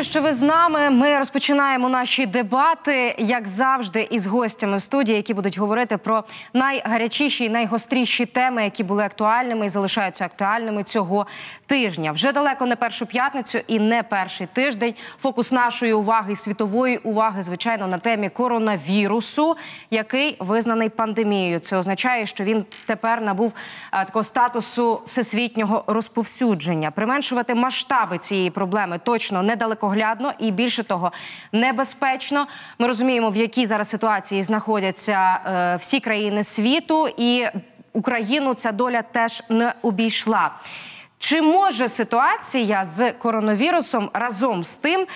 Дякую, що ви з нами. Ми розпочинаємо наші дебати, як завжди, із гостями в студії, які будуть говорити про найгарячіші і найгостріші теми, які були актуальними і залишаються актуальними цього тижня. Вже далеко не першу п'ятницю і не перший тиждень. Фокус нашої уваги, світової уваги, звичайно, на темі коронавірусу, який визнаний пандемією. Це означає, що він тепер набув е, такого статусу всесвітнього розповсюдження. Применшувати масштаби цієї проблеми точно недалекоглядно і більше того небезпечно. Ми розуміємо, в якій зараз ситуації знаходяться е, всі країни світу, і Україну ця доля теж не обійшла. Чи може ситуація з коронавірусом разом з тим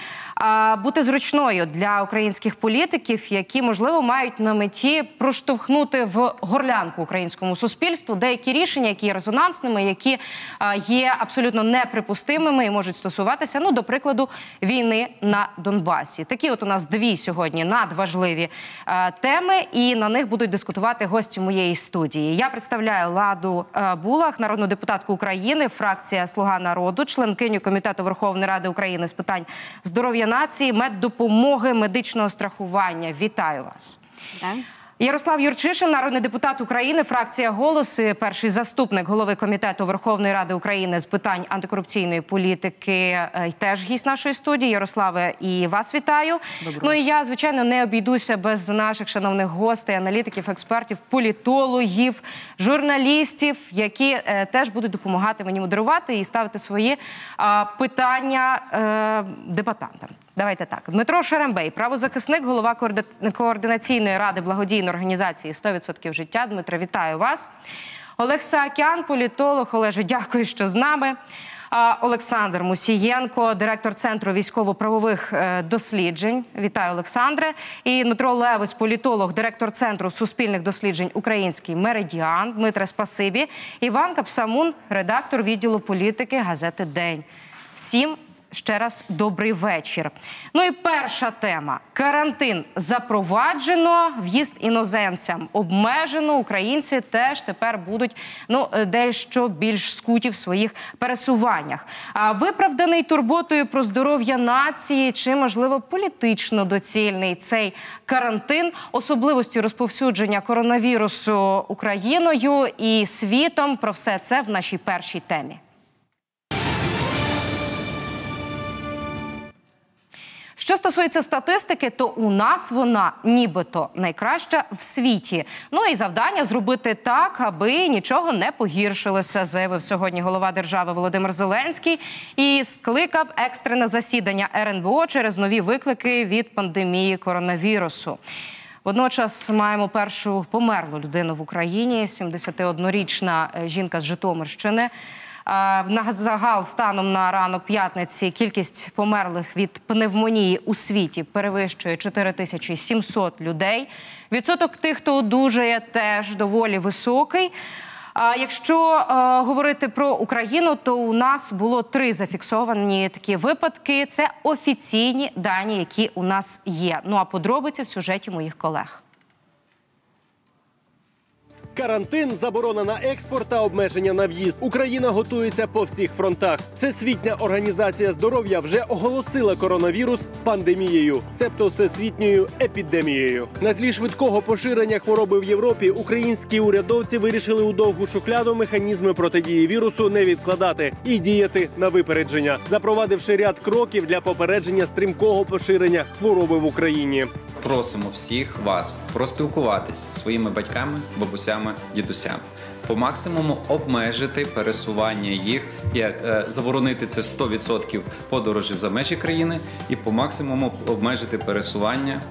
бути зручною для українських політиків, які можливо мають на меті проштовхнути в горлянку українському суспільству деякі рішення, які є резонансними, які є абсолютно неприпустимими і можуть стосуватися, ну до прикладу, війни на Донбасі? Такі, от у нас дві сьогодні надважливі теми, і на них будуть дискутувати гості моєї студії. Я представляю Ладу Булах, народну депутатку України, фракція Слуга народу, членкиню комітету Верховної Ради України з питань здоров'я нації, меддопомоги, медичного страхування. Вітаю вас. Ярослав Юрчишин, народний депутат України, фракція «Голос», перший заступник голови комітету Верховної Ради України з питань антикорупційної політики, е, теж гість нашої студії. Ярославе, і вас вітаю. ну і я, звичайно, не обійдуся без наших шановних гостей, аналітиків, експертів, політологів, журналістів, які е, теж будуть допомагати мені модерувати і ставити свої е, питання е, дебатантам. Давайте так. Дмитро Шерембей, правозахисник, голова координаційної ради благодійної організації «100% життя. Дмитро, вітаю вас. Олег Саакян, політолог. Олеже, дякую, що з нами. Олександр Мусієнко, директор центру військово-правових е, досліджень. Вітаю, Олександре. І Дмитро Левис, політолог, директор центру суспільних досліджень Український меридіан. Дмитре, спасибі. Іван Капсамун, редактор відділу політики газети День. Всім ще раз добрий вечір. Ну і перша тема: карантин запроваджено, в'їзд іноземцям обмежено. Українці теж тепер будуть ну е, дещо більш скуті в своїх пересуваннях. А виправданий турботою про здоров'я нації чи можливо політично доцільний цей карантин, особливості розповсюдження коронавірусу Україною і світом. Про все це в нашій першій темі. Що стосується статистики, то у нас вона нібито найкраща в світі. Ну і завдання зробити так, аби нічого не погіршилося, заявив сьогодні голова держави Володимир Зеленський і скликав екстрене засідання РНБО через нові виклики від пандемії коронавірусу. Водночас маємо першу померлу людину в Україні. 71-річна жінка з Житомирщини. На загал станом на ранок п'ятниці кількість померлих від пневмонії у світі перевищує 4700 людей. Відсоток тих, хто одужує, теж доволі високий. А якщо е, говорити про Україну, то у нас було три зафіксовані такі випадки. Це офіційні дані, які у нас є. Ну а подробиці в сюжеті моїх колег. Карантин, заборона на експорт та обмеження на в'їзд. Україна готується по всіх фронтах. Всесвітня організація здоров'я вже оголосила коронавірус пандемією, себто всесвітньою епідемією. На тлі швидкого поширення хвороби в Європі українські урядовці вирішили у довгу шухляду механізми протидії вірусу не відкладати і діяти на випередження, запровадивши ряд кроків для попередження стрімкого поширення хвороби в Україні. Просимо всіх вас проспілкуватись зі своїми батьками, бабусями, дідусями. По максимуму обмежити пересування їх, як е, заборонити це 100% подорожі за межі країни, і по максимуму обмежити пересування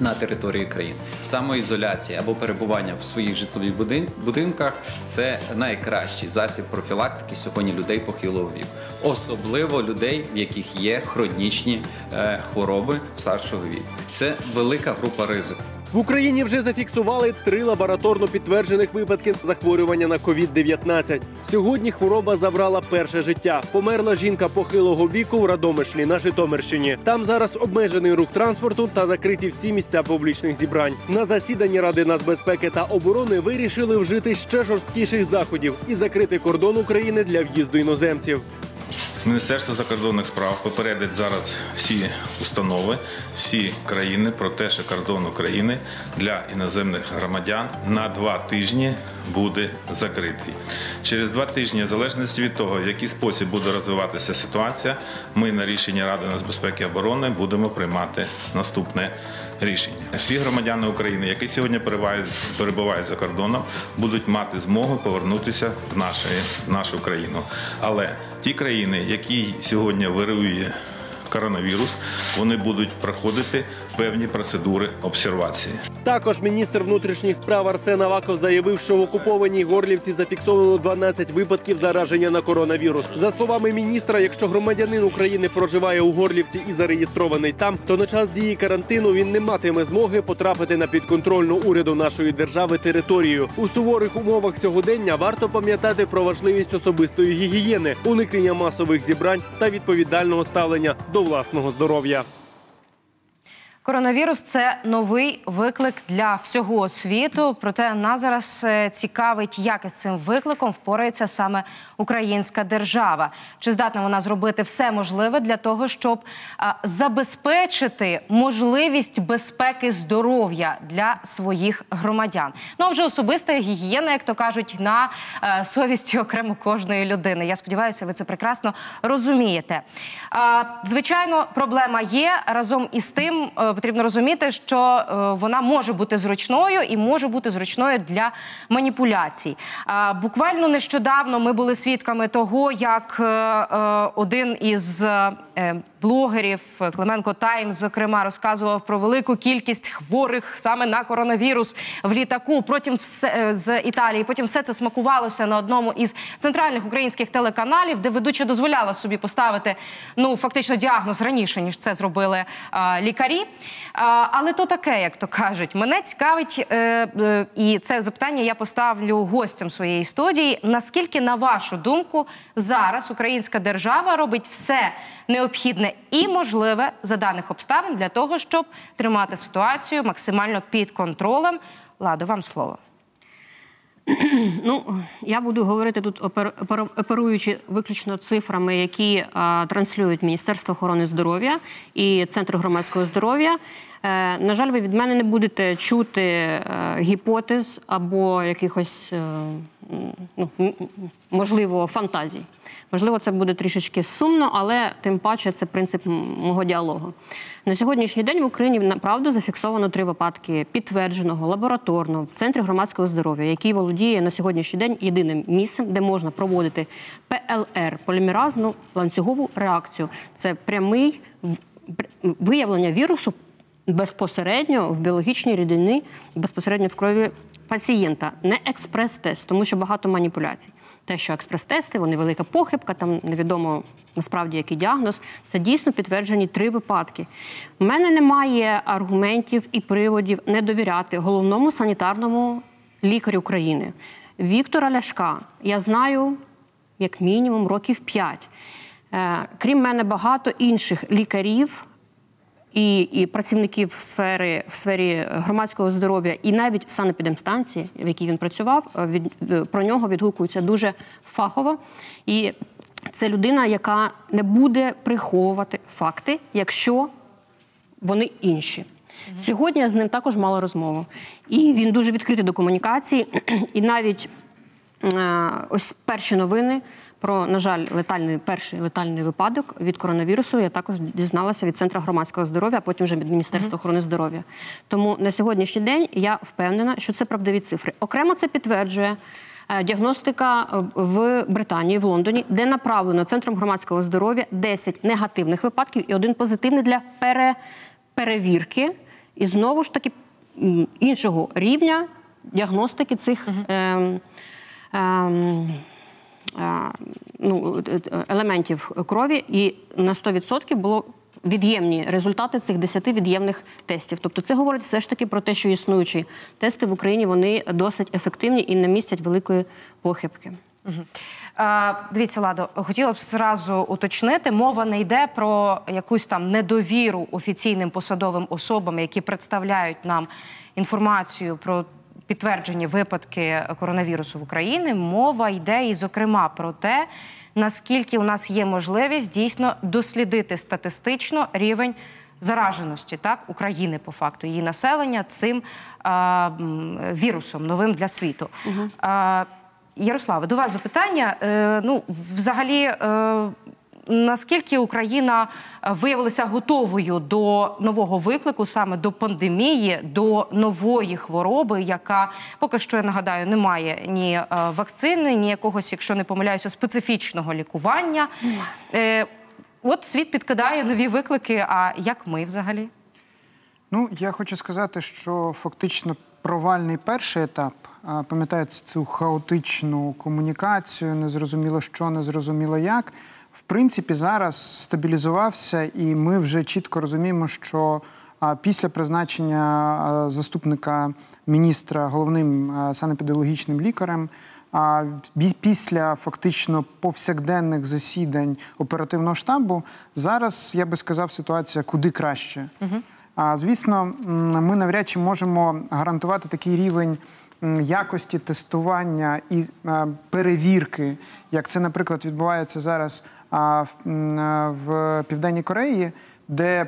на території країни. Самоізоляція або перебування в своїх житлових будин- будинках це найкращий засіб профілактики сьогодні людей похилого віку, особливо людей, в яких є хронічні е, хвороби старшого віку. Це велика група ризику. В Україні вже зафіксували три лабораторно підтверджених випадки захворювання на COVID-19. Сьогодні хвороба забрала перше життя. Померла жінка похилого віку в Радомишлі на Житомирщині. Там зараз обмежений рух транспорту та закриті всі місця публічних зібрань. На засіданні Ради нацбезпеки та оборони вирішили вжити ще жорсткіших заходів і закрити кордон України для в'їзду іноземців. Міністерство закордонних справ попередить зараз всі установи, всі країни про те, що кордон України для іноземних громадян на два тижні буде закритий. Через два тижні, в залежності від того, в який спосіб буде розвиватися ситуація, ми на рішення Ради нацбезпеки і оборони будемо приймати наступне рішення. Всі громадяни України, які сьогодні перебувають, за кордоном, будуть мати змогу повернутися в, наші, в нашу країну. Але ті країни, які сьогодні вирує коронавірус, вони будуть проходити певні процедури обсервації. Також міністр внутрішніх справ Арсен Аваков заявив, що в окупованій Горлівці зафіксовано 12 випадків зараження на коронавірус. За словами міністра, якщо громадянин України проживає у Горлівці і зареєстрований там, то на час дії карантину він не матиме змоги потрапити на підконтрольну уряду нашої держави територію. У суворих умовах сьогодення варто пам'ятати про важливість особистої гігієни, уникнення масових зібрань та відповідального ставлення до власного здоров'я. Коронавірус це новий виклик для всього світу. Проте нас зараз е, цікавить, як із цим викликом впорається саме українська держава. Чи здатна вона зробити все можливе для того, щоб забезпечити можливість безпеки здоров'я для своїх громадян? Ну а вже особиста гігієна, як то кажуть, на е, совісті окремо кожної людини. Я сподіваюся, ви це прекрасно розумієте. Звичайно, проблема є разом із тим. Потрібно розуміти, що е, вона може бути зручною і може бути зручною для маніпуляцій. Буквально нещодавно ми були свідками того, як е, е, один із блогерів Клименко Таймс, зокрема, розказував про велику кількість хворих саме на коронавірус в літаку. Потім все е, з Італії. Потім все це смакувалося на одному із центральних українських телеканалів, де ведуча дозволяла собі поставити ну фактично діагноз раніше ніж це зробили а, лікарі. А, але то таке, як то кажуть. Мене цікавить, е, е, і це запитання я поставлю гостям своєї студії. Наскільки, на вашу думку, зараз українська держава робить все необхідне і можливе за даних обставин для того, щоб тримати ситуацію максимально під контролем? Ладо, вам слово. Ну, я буду говорити тут, опер- опер- оперуючи виключно цифрами, які а, транслюють Міністерство охорони здоров'я і Центр громадського здоров'я. Е, на жаль, ви від мене не будете чути е, гіпотез або якихось, е, ну, можливо, фантазій. Можливо, це буде трішечки сумно, але тим паче це принцип мого діалогу. На сьогоднішній день в Україні направду зафіксовано три випадки підтвердженого лабораторного в центрі громадського здоров'я, який володіє на сьогоднішній день єдиним місцем, де можна проводити ПЛР полімеразну ланцюгову реакцію. Це прямий виявлення вірусу безпосередньо в біологічній рідині, безпосередньо в крові пацієнта, не експрес-тест, тому що багато маніпуляцій. Те, що експрес-тести, вони велика похибка, там невідомо насправді який діагноз. Це дійсно підтверджені три випадки. У мене немає аргументів і приводів не довіряти головному санітарному лікарю України. Віктора Ляшка я знаю як мінімум років п'ять. Е, Крім мене, багато інших лікарів і, і працівників в сфері, в сфері громадського здоров'я, і навіть в санепідемстанції, в якій він працював, е, від, про нього відгукуються дуже фахово. І це людина, яка не буде приховувати факти, якщо вони інші. Сьогодні я з ним також мала розмову. І він дуже відкритий до комунікації. І навіть е, ось перші новини про, на жаль, летальний перший летальний випадок від коронавірусу. Я також дізналася від центру громадського здоров'я, а потім вже від Міністерства охорони здоров'я. Тому на сьогоднішній день я впевнена, що це правдиві цифри. Окремо це підтверджує. е, Діагностика е, в Британії, в Лондоні, де направлено центром громадського здоров'я 10 негативних випадків і один позитивний для пере, перевірки. І знову ж таки іншого рівня діагностики цих ем, ем, е, ну, е, е, елементів крові, і на 100% було від'ємні результати цих 10 від'ємних тестів. Тобто це говорить все ж таки про те, що існуючі тести в Україні вони досить ефективні і не містять великої похибки. Е, Дивіться, Ладо, хотіла б зразу уточнити, мова не йде про якусь там недовіру офіційним посадовим особам, які представляють нам інформацію про підтверджені випадки коронавірусу в Україні. Мова йде і, зокрема, про те, наскільки у нас є можливість дійсно дослідити статистично рівень зараженості так України по факту її населення цим а, вірусом новим для світу. А, Ярославе, до вас запитання. Е, ну, взагалі, е, наскільки Україна е, виявилася готовою до нового виклику, саме до пандемії, до нової хвороби, яка поки що я нагадаю, не має ні е, вакцини, ні якогось, якщо не помиляюся, специфічного лікування. Е, От світ підкидає нові виклики. А як ми взагалі? Ну, я хочу сказати, що фактично провальний перший етап, а, пам'ятаєте цю хаотичну комунікацію, незрозуміло що, незрозуміло як. В принципі, зараз стабілізувався, і ми вже чітко розуміємо, що після призначення заступника міністра головним а, лікарем. А після фактично повсякденних засідань оперативного штабу зараз я би сказав, ситуація куди краще. А звісно, ми навряд чи можемо гарантувати такий рівень якості тестування і перевірки, як це, наприклад, відбувається зараз а, в, Південній Кореї, де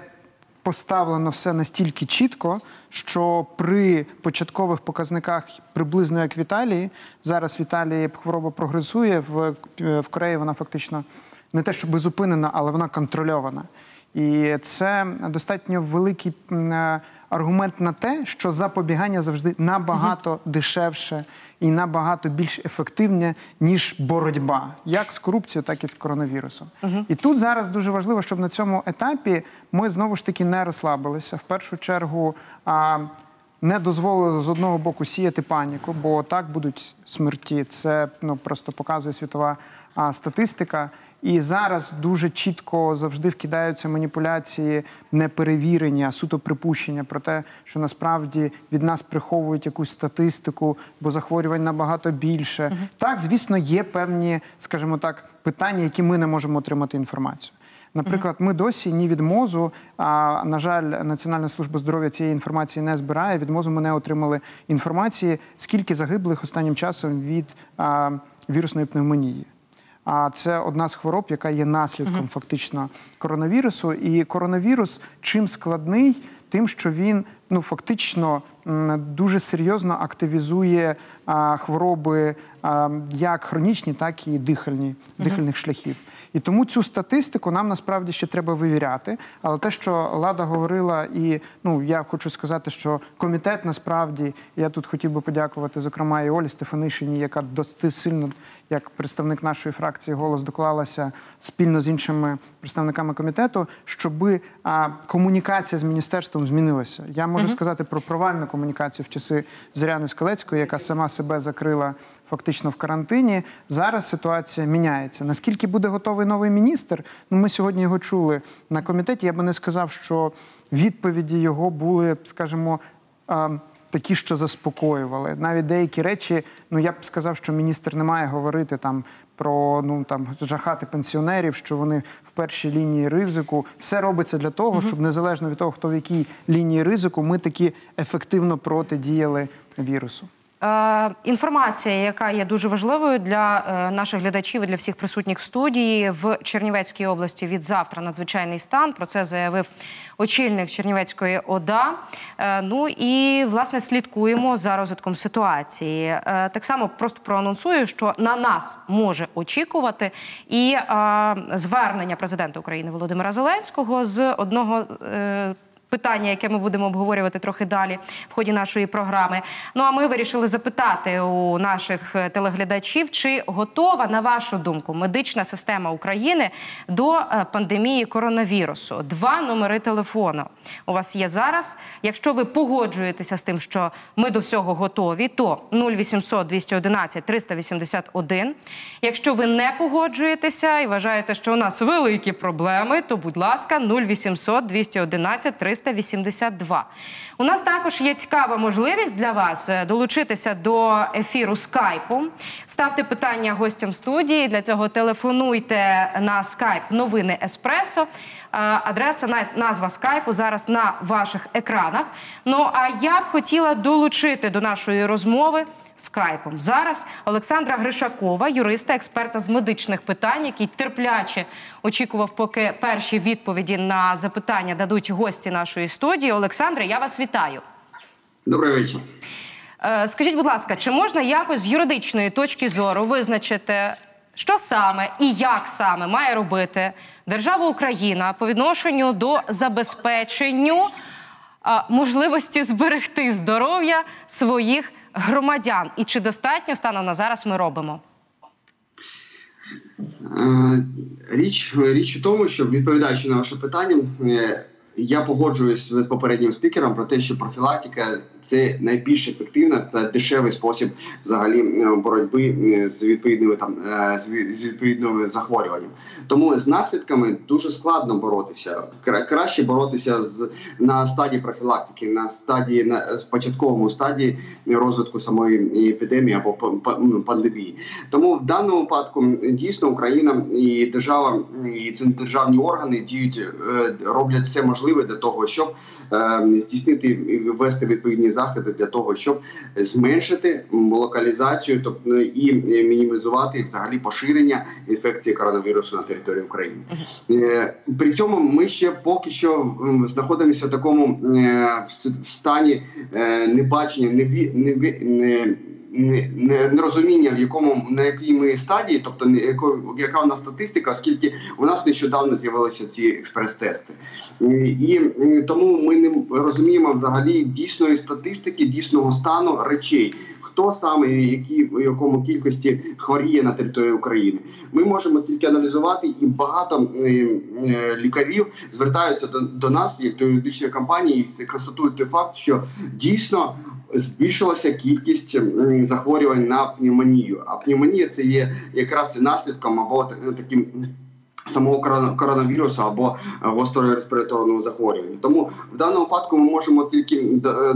поставлено все настільки чітко, що при початкових показниках приблизно як в Італії, зараз в Італії хвороба прогресує, в, в Кореї вона фактично не те, щоб зупинена, але вона контрольована. І це достатньо великий аргумент на те, що запобігання завжди набагато дешевше і набагато більш ефективне, ніж боротьба, як з корупцією, так і з коронавірусом. І тут зараз дуже важливо, щоб на цьому етапі ми знову ж таки не розслабилися. В першу чергу. А, не дозволили з одного боку сіяти паніку, бо так будуть смерті. Це ну просто показує світова а, статистика. І зараз дуже чітко завжди вкидаються маніпуляції неперевірені, а суто припущення про те, що насправді від нас приховують якусь статистику, бо захворювань набагато більше. Так, звісно, є певні, скажімо так, питання, які ми не можемо отримати інформацію. Наприклад, ми досі ні від МОЗу, а на жаль, Національна служба здоров'я цієї інформації не збирає. Від МОЗу ми не отримали інформації, скільки загиблих останнім часом від а, вірусної пневмонії. А це одна з хвороб, яка є наслідком фактично коронавірусу. І коронавірус чим складний, тим, що він ну фактично дуже серйозно активізує хвороби як хронічні, так і дихальні дихальних шляхів. І тому цю статистику нам насправді ще треба вивіряти. Але те, що Лада говорила, і ну я хочу сказати, що комітет насправді я тут хотів би подякувати, зокрема, і Олі Стефанишині, яка досить сильно, як представник нашої фракції, голос доклалася спільно з іншими представниками комітету, щоби а, комунікація з міністерством змінилася. Я можу сказати про провальну комунікацію в часи Зоряни Скалецької, яка сама себе закрила фактично в карантині. Зараз ситуація міняється. Наскільки буде готовий новий міністр? Ну, ми сьогодні його чули на комітеті. Я би не сказав, що відповіді його були, скажімо, такі, що заспокоювали. Навіть деякі речі, ну я б сказав, що міністр не має говорити там. Про ну там жахати пенсіонерів, що вони в першій лінії ризику. Все робиться для того, щоб незалежно від того, хто в якій лінії ризику, ми таки ефективно протидіяли вірусу. Е, інформація, яка є дуже важливою для е, наших глядачів і для всіх присутніх в студії в Чернівецькій області від завтра надзвичайний стан. Про це заявив очільник Чернівецької ОДА. Е, ну і власне слідкуємо за розвитком ситуації. Так само просто проанонсую, що на нас може очікувати і звернення президента України Володимира Зеленського з одного. Питання, яке ми будемо обговорювати трохи далі в ході нашої програми. Ну а ми вирішили запитати у наших е, телеглядачів, чи готова, на вашу думку, медична система України до е, пандемії коронавірусу. Два номери телефону у вас є зараз. Якщо ви погоджуєтеся з тим, що ми до всього готові, то 0800 211 381. Якщо ви не погоджуєтеся і вважаєте, що у нас великі проблеми, то будь ласка, 0800 211 382. У нас також є цікава можливість для вас е, долучитися до ефіру скайпу. Ставте питання гостям студії. Для цього телефонуйте на скайп новини Еспресо. Е, Адреса назва скайпу зараз на ваших екранах. Ну а я б хотіла долучити до нашої розмови скайпом. Зараз Олександра Гришакова, юриста, експерта з медичних питань, який терпляче очікував, поки перші відповіді на запитання дадуть гості нашої студії. Олександре, я вас вітаю. Добрий вечір. Е, Скажіть, будь ласка, чи можна якось з юридичної точки зору визначити, що саме і як саме має робити держава Україна по відношенню до забезпеченню можливості зберегти здоров'я своїх громадян? І чи достатньо станом на зараз ми робимо? Е, Річ, річ у тому, що відповідаючи на ваше питання, е, я погоджуюсь з попереднім спікером про те, що профілактика це найбільш ефективна, це дешевий спосіб взагалі боротьби з відповідними там е, з ві- з відповідними захворюваннями. Тому з наслідками дуже складно боротися. Кра- Краще боротися з на стадії профілактики, на стадії на початковому стадії розвитку самої епідемії або ну, пандемії. Тому в даному випадку дійсно Україна і держава і ці державні органи діють, е, роблять все можливе для того, щоб е, здійснити і ввести відповідні заходи для того, щоб зменшити локалізацію, тобто і мінімізувати взагалі поширення інфекції коронавірусу на території України. Е, При цьому ми ще поки що знаходимося в такому е, в стані небачення, не. Не, не, нерозуміння, в якому на якій ми стадії, тобто яка у нас статистика, оскільки у нас нещодавно з'явилися ці експрес-тести, і тому ми не розуміємо взагалі дійсної статистики, дійсного стану речей. Хто саме які в якому кількості хворіє на території України? Ми можемо тільки аналізувати, і багато е, е, лікарів звертаються до, до нас, як до юридичної компанії, і констатують той факт, що дійсно збільшилася кількість захворювань на пневмонію. А пневмонія це є якраз і наслідком або таким. Самого коронавірусу або е, гострого респіраторного захворювання. Тому в даному випадку ми можемо тільки е,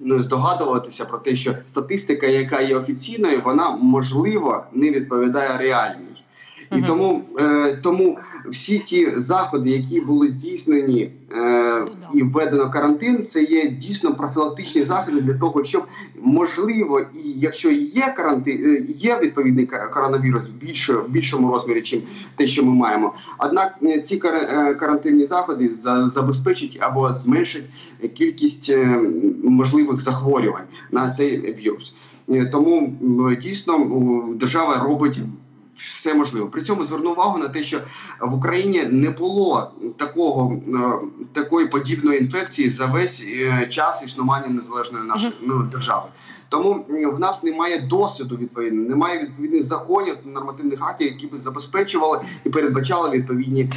ну, здогадуватися про те, що статистика, яка є офіційною, вона можливо не відповідає реальній. І тому, е, тому всі ті заходи, які були здійснені е, і введено карантин, це є дійсно профілактичні заходи для того, щоб можливо, і якщо є карантин, е, є відповідний коронавірус в більше, в більшому розмірі, чим те, що ми маємо. Однак е, ці е, карантинні заходи за- забезпечать або зменшать кількість можливих захворювань на цей вірус. Тому дійсно держава робить все можливе. При цьому зверну увагу на те, що в Україні не було такого е, такої подібної інфекції за весь е, час існування незалежної нашої ну, держави. Тому в нас немає досвіду відповідно, немає відповідних законів, нормативних актів, які б забезпечували і передбачали відповідні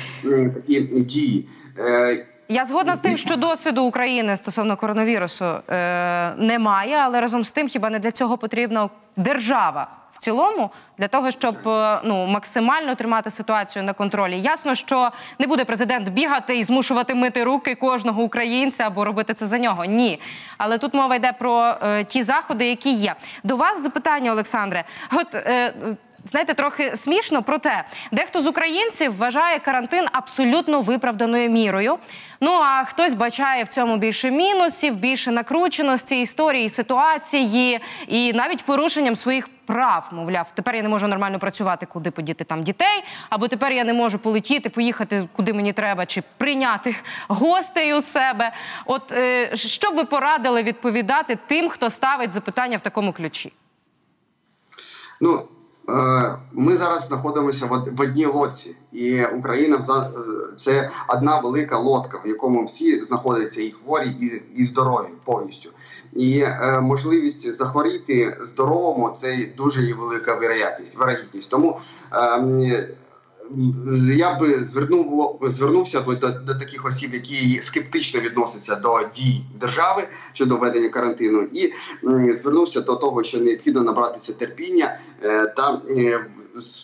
такі дії. Е, Я згодна з тим, що досвіду України стосовно коронавірусу е, немає, але разом з тим, хіба не для цього потрібна держава цілому для того, щоб е, ну максимально тримати ситуацію на контролі. Ясно, що не буде президент бігати і змушувати мити руки кожного українця або робити це за нього. Ні, але тут мова йде про е, ті заходи, які є. До вас запитання, Олександре. От е, Знаєте, трохи смішно, проте дехто з українців вважає карантин абсолютно виправданою мірою. Ну а хтось бачає в цьому більше мінусів, більше накрученості історії, ситуації і навіть порушенням своїх прав. Мовляв, тепер я не можу нормально працювати, куди подіти там дітей, або тепер я не можу полетіти, поїхати куди мені треба, чи прийняти гостей у себе. От е, що б ви порадили відповідати тим, хто ставить запитання в такому ключі? Ну ми зараз знаходимося в одній лодці, і Україна це одна велика лодка, в якому всі знаходяться і хворі, і, і здорові повністю. І е, можливість захворіти здоровому це дуже є велика вероятність. Тому е, я би звернув звернувся би до, до таких осіб, які скептично відносяться до дій держави щодо введення карантину, і звернувся до того, що необхідно набратися терпіння е, та е,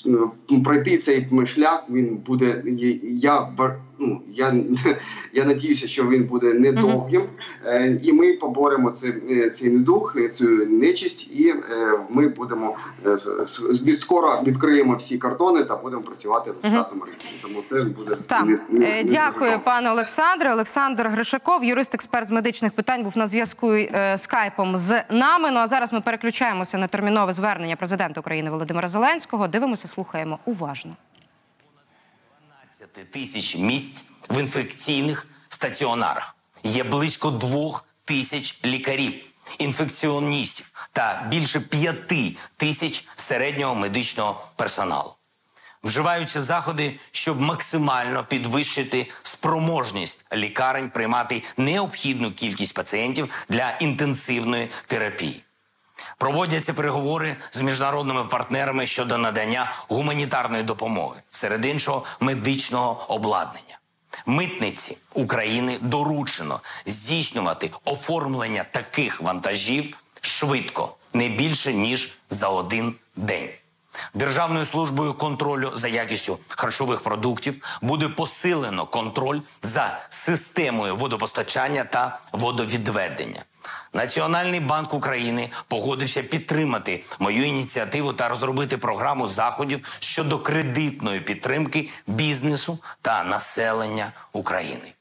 ну, пройти цей шлях. Він буде. Я ну я я надіюся, що він буде недовгим, е, і ми поборемо цей, е, цей недух, е, цю нечисть, і ми будемо скоро відкриємо всі картони та будемо працювати в штатному режимі. Тому це буде так. Не, не, не дякую, пане Олександре. Олександр Гришаков, юрист-експерт з медичних питань, був на зв'язку скайпом з нами. Ну а зараз ми переключаємося на термінове звернення президента України Володимира Зеленського. Дивимося, слухаємо уважно. 12 тисяч місць в інфекційних стаціонарах. Є близько двох тисяч лікарів, інфекціоністів та більше п'яти тисяч середнього медичного персоналу. Вживаються заходи, щоб максимально підвищити спроможність лікарень приймати необхідну кількість пацієнтів для інтенсивної терапії. Проводяться переговори з міжнародними партнерами щодо надання гуманітарної допомоги, серед іншого медичного обладнання. Митниці України доручено здійснювати оформлення таких вантажів швидко, не більше ніж за один день. Державною службою контролю за якістю харчових продуктів буде посилено контроль за системою водопостачання та водовідведення. Національний банк України погодився підтримати мою ініціативу та розробити програму заходів щодо кредитної підтримки бізнесу та населення України.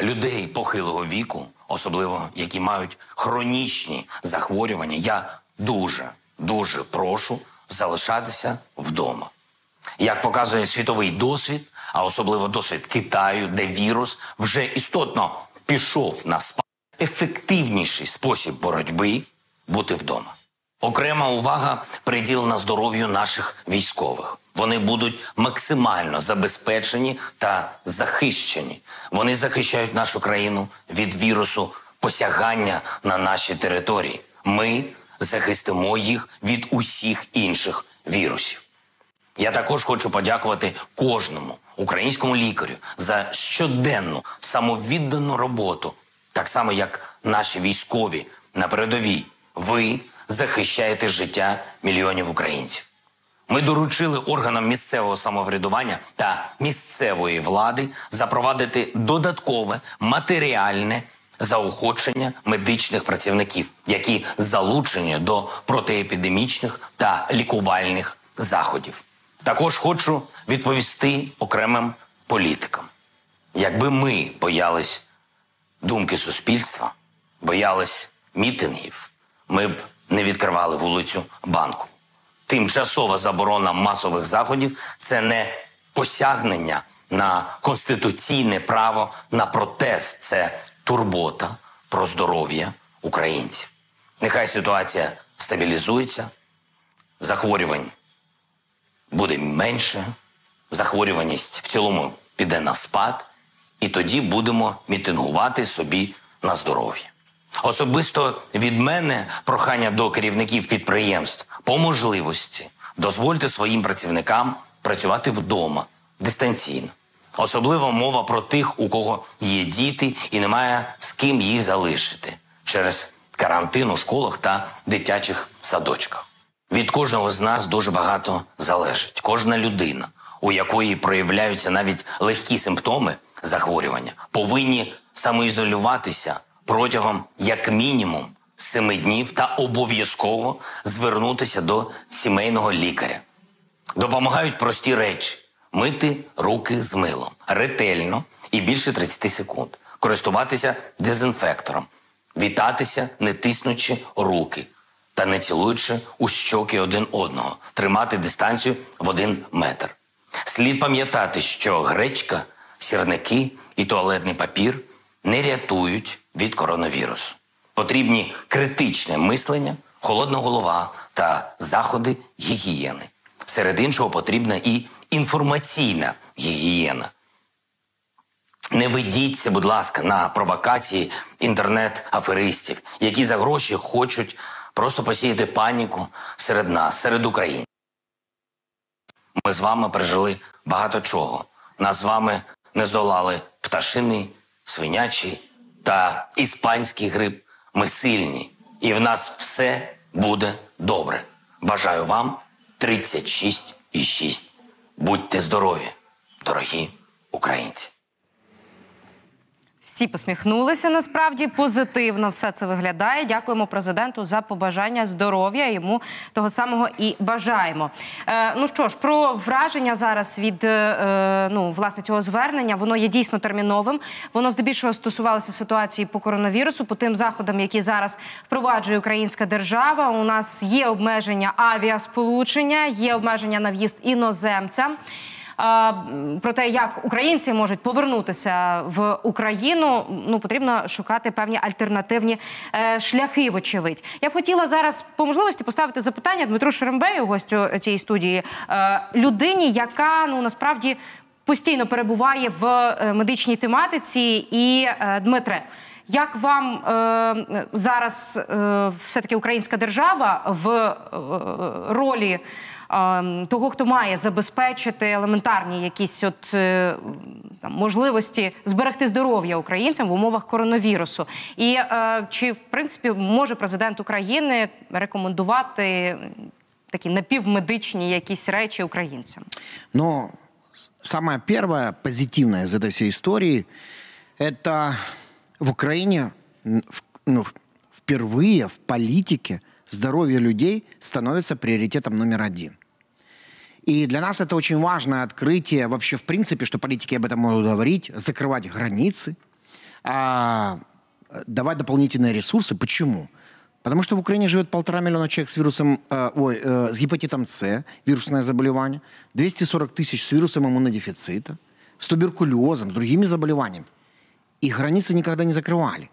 Людей похилого віку, особливо які мають хронічні захворювання, я дуже дуже прошу залишатися вдома. Як показує світовий досвід, а особливо досвід Китаю, де вірус вже істотно пішов на спад, ефективніший спосіб боротьби бути вдома. Окрема увага приділена здоров'ю наших військових. Вони будуть максимально забезпечені та захищені. Вони захищають нашу країну від вірусу посягання на наші території. Ми захистимо їх від усіх інших вірусів. Я також хочу подякувати кожному українському лікарю за щоденну самовіддану роботу, так само як наші військові на передовій. Ви захищаєте життя мільйонів українців. Ми доручили органам місцевого самоврядування та місцевої влади запровадити додаткове матеріальне заохочення медичних працівників, які залучені до протиепідемічних та лікувальних заходів. Також хочу відповісти окремим політикам. Якби ми боялись думки суспільства, боялись мітингів, ми б не відкривали вулицю банку. Тимчасова заборона масових заходів це не посягнення на конституційне право на протест, це турбота про здоров'я українців. Нехай ситуація стабілізується, захворювань буде менше, захворюваність в цілому піде на спад, і тоді будемо мітингувати собі на здоров'я. Особисто від мене прохання до керівників підприємств по можливості дозвольте своїм працівникам працювати вдома дистанційно. Особливо мова про тих, у кого є діти і немає з ким їх залишити через карантин у школах та дитячих садочках. Від кожного з нас дуже багато залежить. Кожна людина, у якої проявляються навіть легкі симптоми захворювання, повинні самоізолюватися протягом як мінімум семи днів та обов'язково звернутися до сімейного лікаря. Допомагають прості речі мити руки з милом ретельно і більше 30 секунд, користуватися дезінфектором, вітатися, не тиснучи руки та не цілуючи у щоки один одного, тримати дистанцію в один метр. Слід пам'ятати, що гречка, сірники і туалетний папір не рятують від коронавірусу. Потрібні критичне мислення, холодна голова та заходи гігієни. Серед іншого потрібна і інформаційна гігієна. Не ведіться, будь ласка, на провокації інтернет-аферистів, які за гроші хочуть просто посіяти паніку серед нас, серед українців. Ми з вами пережили багато чого. Нас з вами не здолали пташиний, свинячий та іспанський грип. Ми сильні, і в нас все буде добре. Бажаю вам 36,6. Будьте здорові, дорогі українці. Всі посміхнулися насправді позитивно. Все це виглядає. Дякуємо президенту за побажання здоров'я. Йому того самого і бажаємо. Е, ну що ж, про враження зараз від е, ну власне цього звернення воно є дійсно терміновим. Воно здебільшого стосувалося ситуації по коронавірусу, по тим заходам, які зараз впроваджує українська держава. У нас є обмеження авіасполучення, є обмеження на в'їзд іноземцям про те, як українці можуть повернутися в Україну, ну потрібно шукати певні альтернативні е, шляхи. Вочевидь, я б хотіла зараз по можливості поставити запитання Дмитру Шерембею, гостю цієї студії, е, людині, яка ну насправді постійно перебуває в е, медичній тематиці, і Дмитре. Як вам е, зараз е, все таки українська держава в е, ролі того, хто має забезпечити елементарні якісь от е, там можливості зберегти здоров'я українцям в умовах коронавірусу. І е, чи в принципі може президент України рекомендувати такі напівмедичні якісь речі українцям? Ну, самое первое позитивное из этой всей истории – это в Украине ну, впервые в политике здоровье людей становится приоритетом номер один. И для нас это очень важное открытие вообще в принципе, что политики об этом могут говорить, закрывать границы, а, давать дополнительные ресурсы. Почему? Потому что в Украине живет полтора миллиона человек с вирусом, э, ой, э, с гепатитом С, вирусное заболевание, 240 тысяч с вирусом иммунодефицита, с туберкулезом, с другими заболеваниями. И границы никогда не закрывали.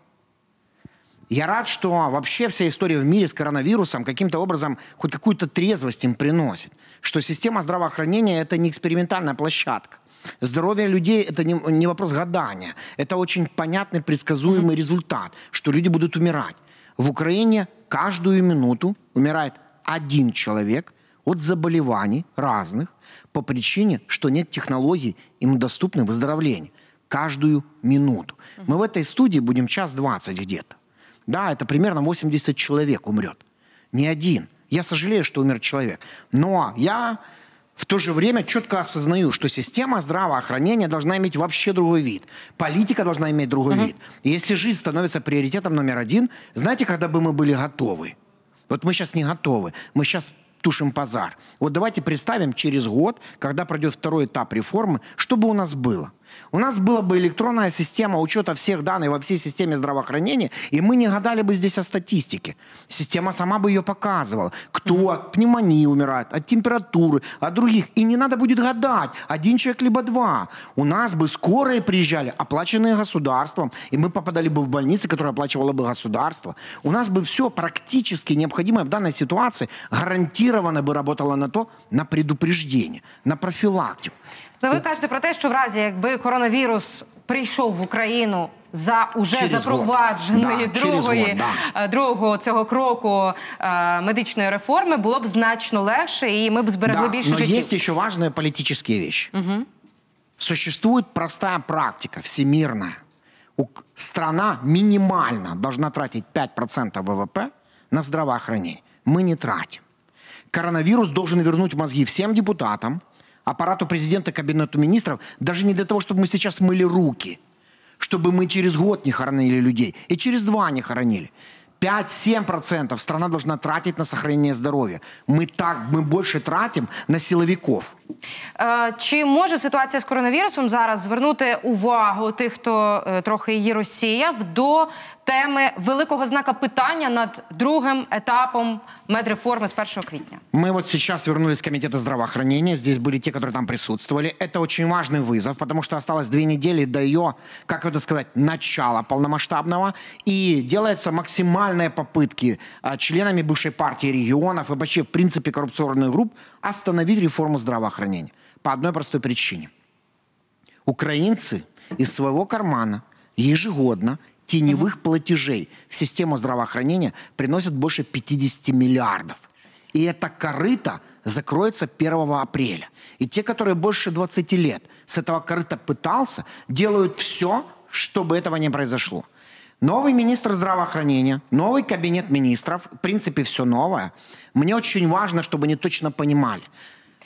Я рад, что вообще вся история в мире с коронавирусом каким-то образом хоть какую-то трезвость им приносит. Что система здравоохранения – это не экспериментальная площадка. Здоровье людей – это не, не вопрос гадания. Это очень понятный, предсказуемый mm-hmm. результат, что люди будут умирать. В Украине каждую минуту умирает один человек от заболеваний разных по причине, что нет технологий, ему доступны выздоровления. Каждую минуту. Mm-hmm. Мы в этой студии будем час двадцать где-то. Да, это примерно 80 человек умрет. Не один. Я сожалею, что умер человек. Но я в то же время четко осознаю, что система здравоохранения должна иметь вообще другой вид. Политика должна иметь другой uh-huh. вид. И если жизнь становится приоритетом номер один, знаете, когда бы мы были готовы? Вот мы сейчас не готовы. Мы сейчас тушим пожар. Вот давайте представим через год, когда пройдет второй этап реформы, что бы у нас было. У нас была бы электронная система учета всех данных во всей системе здравоохранения, и мы не гадали бы здесь о статистике. Система сама бы ее показывала. Кто mm-hmm. от пневмонии умирает, от температуры, от других. И не надо будет гадать, один человек либо два. У нас бы скорые приезжали, оплаченные государством, и мы попадали бы в больницы, которые оплачивало бы государство. У нас бы все практически необходимое в данной ситуации гарантированно бы работало на то, на предупреждение, на профилактику. То ви кажете про те, що в разі, якби коронавірус прийшов в Україну за уже через запровадженої да, другої год, да. Е, другого цього кроку е, медичної реформи, було б значно легше, і ми б зберегли да, більше но життів. есть еще важные политические вещи. Угу. Существует простая практика, всемирная. Страна минимально должна тратить 5% ВВП на здравоохранение. Мы не тратим. Коронавирус должен вернуть мозги всем депутатам, аппарату президента, кабинету министров, даже не для того, чтобы мы сейчас мыли руки, чтобы мы через год не хоронили людей и через два не хоронили. 5-7% страна должна тратить на сохранение здоровья. Мы так, мы больше тратим на силовиков. Е, чи може ситуація з коронавірусом зараз звернути увагу тих, хто е, трохи її розсіяв, до теми великого знака питання над другим етапом медреформы с 1 квитня. Мы вот сейчас вернулись с Комитета здравоохранения. Здесь были те, которые там присутствовали. Это очень важный вызов, потому что осталось две недели до ее, как это сказать, начала полномасштабного. И делаются максимальные попытки а, членами бывшей партии регионов и вообще в принципе коррупционных групп остановить реформу здравоохранения. По одной простой причине. Украинцы из своего кармана ежегодно теневых платежей в систему здравоохранения приносят больше 50 миллиардов. И эта корыта закроется 1 апреля. И те, которые больше 20 лет с этого корыта пытался, делают все, чтобы этого не произошло. Новый министр здравоохранения, новый кабинет министров, в принципе, все новое. Мне очень важно, чтобы они точно понимали.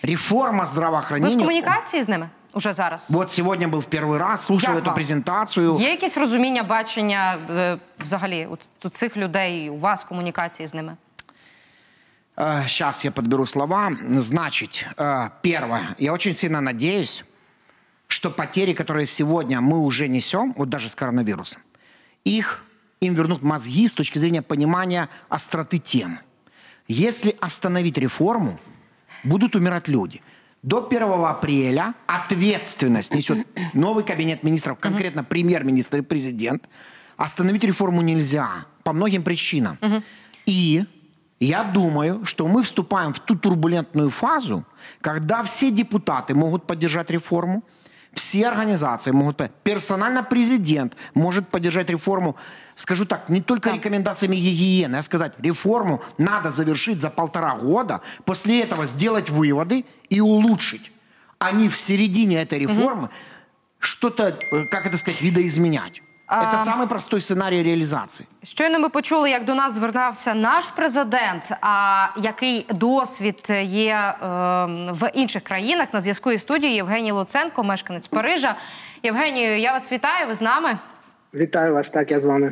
Реформа здравоохранения... Вы в коммуникации с ними? уже зараз? Вот сегодня был в первый раз, слушал Як эту вам? презентацию. Є якесь розуміння, бачення е, взагалі от, от цих людей, у вас комунікації з ними? Сейчас я подберу слова. Значит, э, первое. Я очень сильно надеюсь, что потери, которые сегодня мы уже несем, вот даже с коронавирусом, их им вернут мозги с точки зрения понимания остроты темы. Если остановить реформу, будут умирать люди. До 1 апреля ответственность несет новый кабинет министров, конкретно премьер-министр и президент. Остановить реформу нельзя по многим причинам. И я думаю, что мы вступаем в ту турбулентную фазу, когда все депутаты могут поддержать реформу, все организации могут... Персонально президент может поддержать реформу, скажу так, не только рекомендациями гигиены, а сказать, реформу надо завершить за полтора года, после этого сделать выводы и улучшить. А не в середине этой реформы что-то, э, как это сказать, видоизменять. Это самый простой сценарий реализации. Щойно ми почули, як до нас звернався наш президент. А який досвід є е, в інших країнах на зв'язку із студією Євгеній Луценко, мешканець Парижа. Євгенію, я вас вітаю. Ви з нами? Вітаю вас, так я з вами.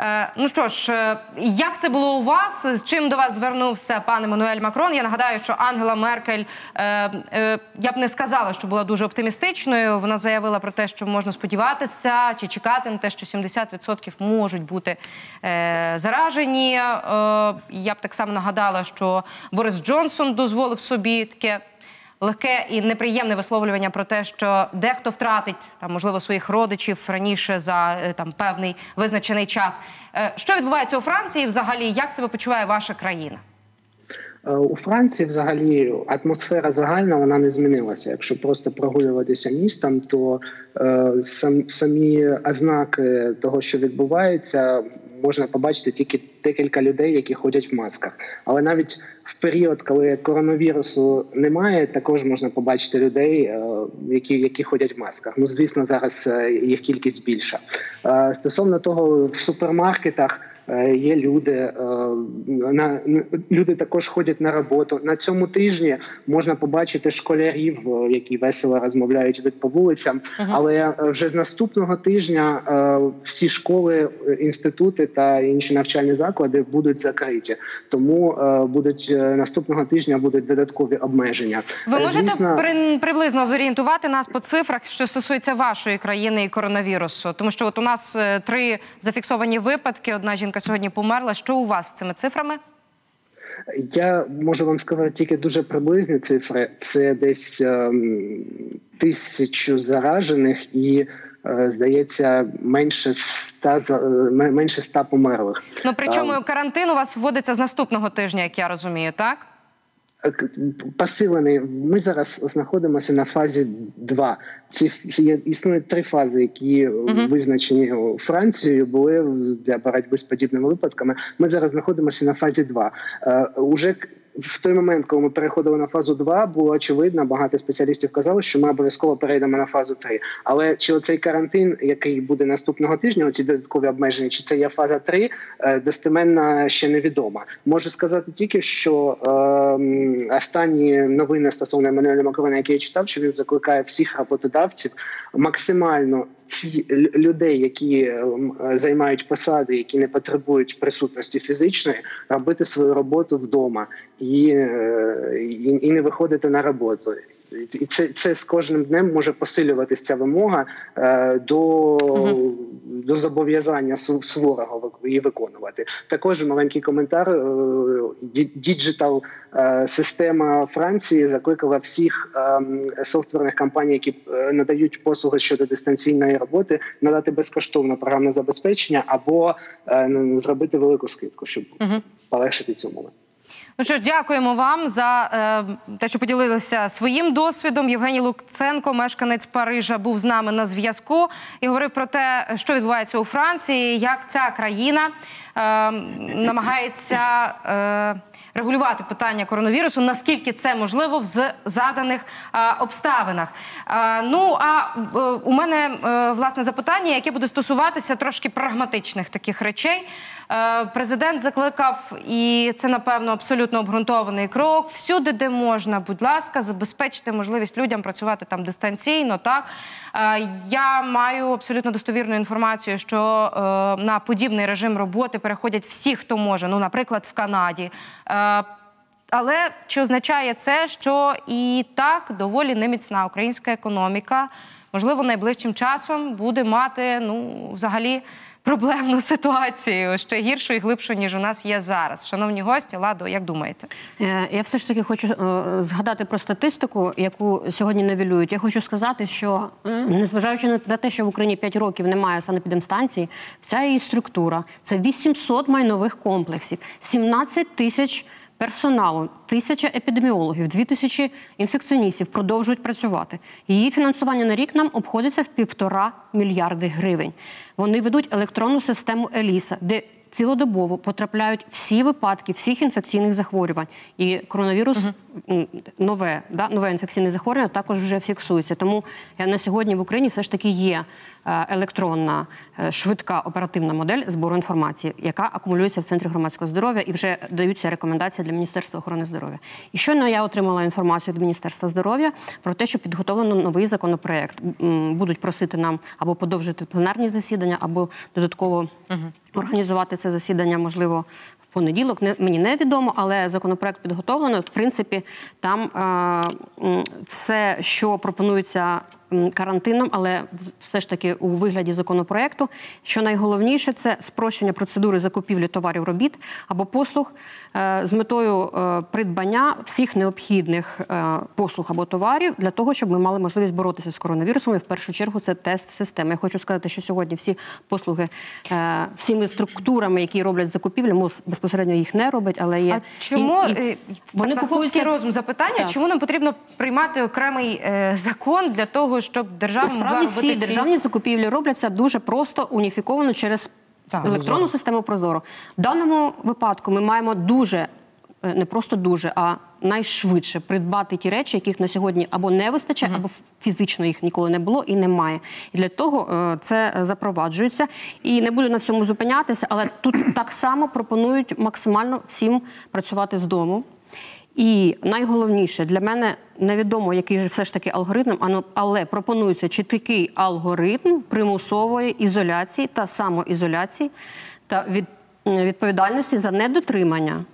Е, ну що ж, е, як це було у вас? З чим до вас звернувся пан Еммануель Макрон? Я нагадаю, що Ангела Меркель е, е, я б не сказала, що була дуже оптимістичною. Вона заявила про те, що можна сподіватися чи чекати на те, що 70% можуть бути е, заражені. Е, я б так само нагадала, що Борис Джонсон дозволив собі таке легке і неприємне висловлювання про те, що дехто втратить там, можливо, своїх родичів раніше за е, там певний визначений час. Е, Що відбувається у Франції? Взагалі, як себе почуває ваша країна? Е, У Франції взагалі атмосфера загальна вона не змінилася. Якщо просто прогулюватися містом, то е, сам, самі ознаки того, що відбувається, можна побачити тільки декілька людей, які ходять в масках. Але навіть в період, коли коронавірусу немає, також можна побачити людей, е, які, які ходять в масках. Ну звісно, зараз е, їх кількість більша. Е, Стосовно того, в супермаркетах. Е, Є люди, е, на люди також ходять на роботу. На цьому тижні можна побачити школярів, е, які весело розмовляють від по вулицям. Але е, вже з наступного тижня всі школи, інститути та інші навчальні заклади будуть закриті. Тому будуть наступного тижня будуть додаткові обмеження. Ви можете звісно, при- приблизно зорієнтувати нас по цифрах, що стосується вашої країни і коронавірусу? Тому що от у нас три зафіксовані випадки. Одна жінка сьогодні померла. Що у вас з цими цифрами? Я можу вам сказати тільки дуже приблизні цифри. Це десь е, тисячу заражених і. е, Здається, менше ста менше ста померлих. Ну причому Ем, карантин у вас вводиться з наступного тижня, як я розумію, так? Посилений. Ми зараз знаходимося на фазі 2. Ці є існують три фази, які визначені о, Францією, були для боротьби з подібними випадками. Ми зараз знаходимося на фазі 2. Е, уже в той момент, коли ми переходили на фазу 2, було очевидно, багато спеціалістів казали, що ми обов'язково перейдемо на фазу 3. Але чи оцей карантин, який буде наступного тижня, оці додаткові обмеження, чи це є фаза 3, е, достеменно ще невідомо. Можу сказати тільки, що ем, останні новини стосовно Еммануеля Макрона, які я читав, що він закликає всіх роботодавців максимально ці людей, які ем, е, займають посади, які не потребують присутності фізичної, робити свою роботу вдома і, е, і, і не виходити на роботу. І це, це з кожним днем може посилюватися ця вимога е, до, до зобов'язання су- суворого її виконувати. Також маленький коментар. е, Digital е, система Франції закликала всіх ем, софтверних компаній, які е, надають послуги щодо дистанційної роботи, надати безкоштовне програмне забезпечення або зробити велику скидку, щоб полегшити цю умови. Ну що ж, дякуємо вам за е, те, що поділилися своїм досвідом. Євгеній Луценко, мешканець Парижа, був з нами на зв'язку і говорив про те, що відбувається у Франції, як ця країна е, намагається. Е, Регулювати питання коронавірусу, наскільки це можливо в заданих обставинах. Ну а е, у мене е, власне запитання, яке буде стосуватися трошки прагматичних таких речей. Е, президент закликав, і це напевно абсолютно обґрунтований крок. Всюди, де можна, будь ласка, забезпечте можливість людям працювати там дистанційно. Так я маю абсолютно достовірну інформацію, що на подібний режим роботи переходять всі, хто може. Ну, наприклад, в Канаді. Але чи означає це, що і так доволі неміцна українська економіка, можливо, найближчим часом буде мати ну взагалі проблемну ситуацію ще гіршу і глибшу, ніж у нас є зараз. Шановні гості, Ладо, як думаєте? Е, Я все ж таки хочу е, згадати про статистику, яку сьогодні навілюють. Я хочу сказати, що е, незважаючи на те, що в Україні 5 років немає санепідемстанції, вся її структура це 800 майнових комплексів, 17 тисяч персоналу, тисяча епідеміологів, дві тисячі інфекціоністів продовжують працювати. Її фінансування на рік нам обходиться в півтора мільярди гривень. Вони ведуть електронну систему Еліса, де цілодобово потрапляють всі випадки всіх інфекційних захворювань. І коронавірус м, нове, да, нове інфекційне захворювання також вже фіксується. Тому е, на сьогодні в Україні все ж таки є електронна е, швидка оперативна модель збору інформації, яка акумулюється в центрі громадського здоров'я і вже даються рекомендації для Міністерства охорони здоров'я. І щойно я отримала інформацію від Міністерства здоров'я про те, що підготовлено новий законопроект. Будуть просити нам або подовжити пленарні засідання, або додатково організувати це засідання, можливо. В понеділок не мені не відомо, але законопроект підготовлено. В принципі, там е, все, що пропонується карантином, але все ж таки у вигляді законопроекту. Що найголовніше, це спрощення процедури закупівлі товарів робіт або послуг з метою е, придбання всіх необхідних е, послуг або товарів для того, щоб ми мали можливість боротися з коронавірусом. І в першу чергу це тест системи. Я хочу сказати, що сьогодні всі послуги е, всіми структурами, які роблять закупівлі, МОЗ безпосередньо їх не робить, але є А чому і- і е, вони купуються розум запитання? Так. Чому нам потрібно приймати окремий е, закон для того, щоб держава могла Насправді всі державні закупівлі робляться дуже просто уніфіковано через електронну систему Прозоро. В даному випадку ми маємо дуже е, не просто дуже, а найшвидше придбати ті речі, яких на сьогодні або не вистачає, або фізично їх ніколи не було і немає. І для того е, це запроваджується. І не буду на всьому зупинятися, але тут так само пропонують максимально всім працювати з дому. І найголовніше для мене невідомо, який же все ж таки алгоритм, але пропонується чіткий алгоритм примусової ізоляції та самоізоляції та від, відповідальності за недотримання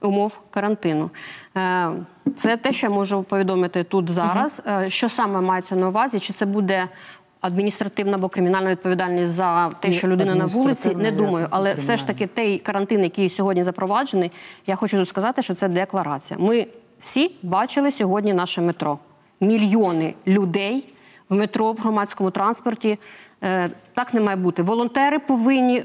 умов карантину. Е, Це те, що я можу повідомити тут зараз. Е, Що саме мається на увазі? Чи це буде адміністративна або кримінальна відповідальність за те, що людина на вулиці? Не думаю, але все ж таки той карантин, який сьогодні запроваджений, я хочу тут сказати, що це декларація. Ми всі бачили сьогодні наше метро. Мільйони людей в метро, в громадському транспорті. Е, Так не має бути. Волонтери повинні е,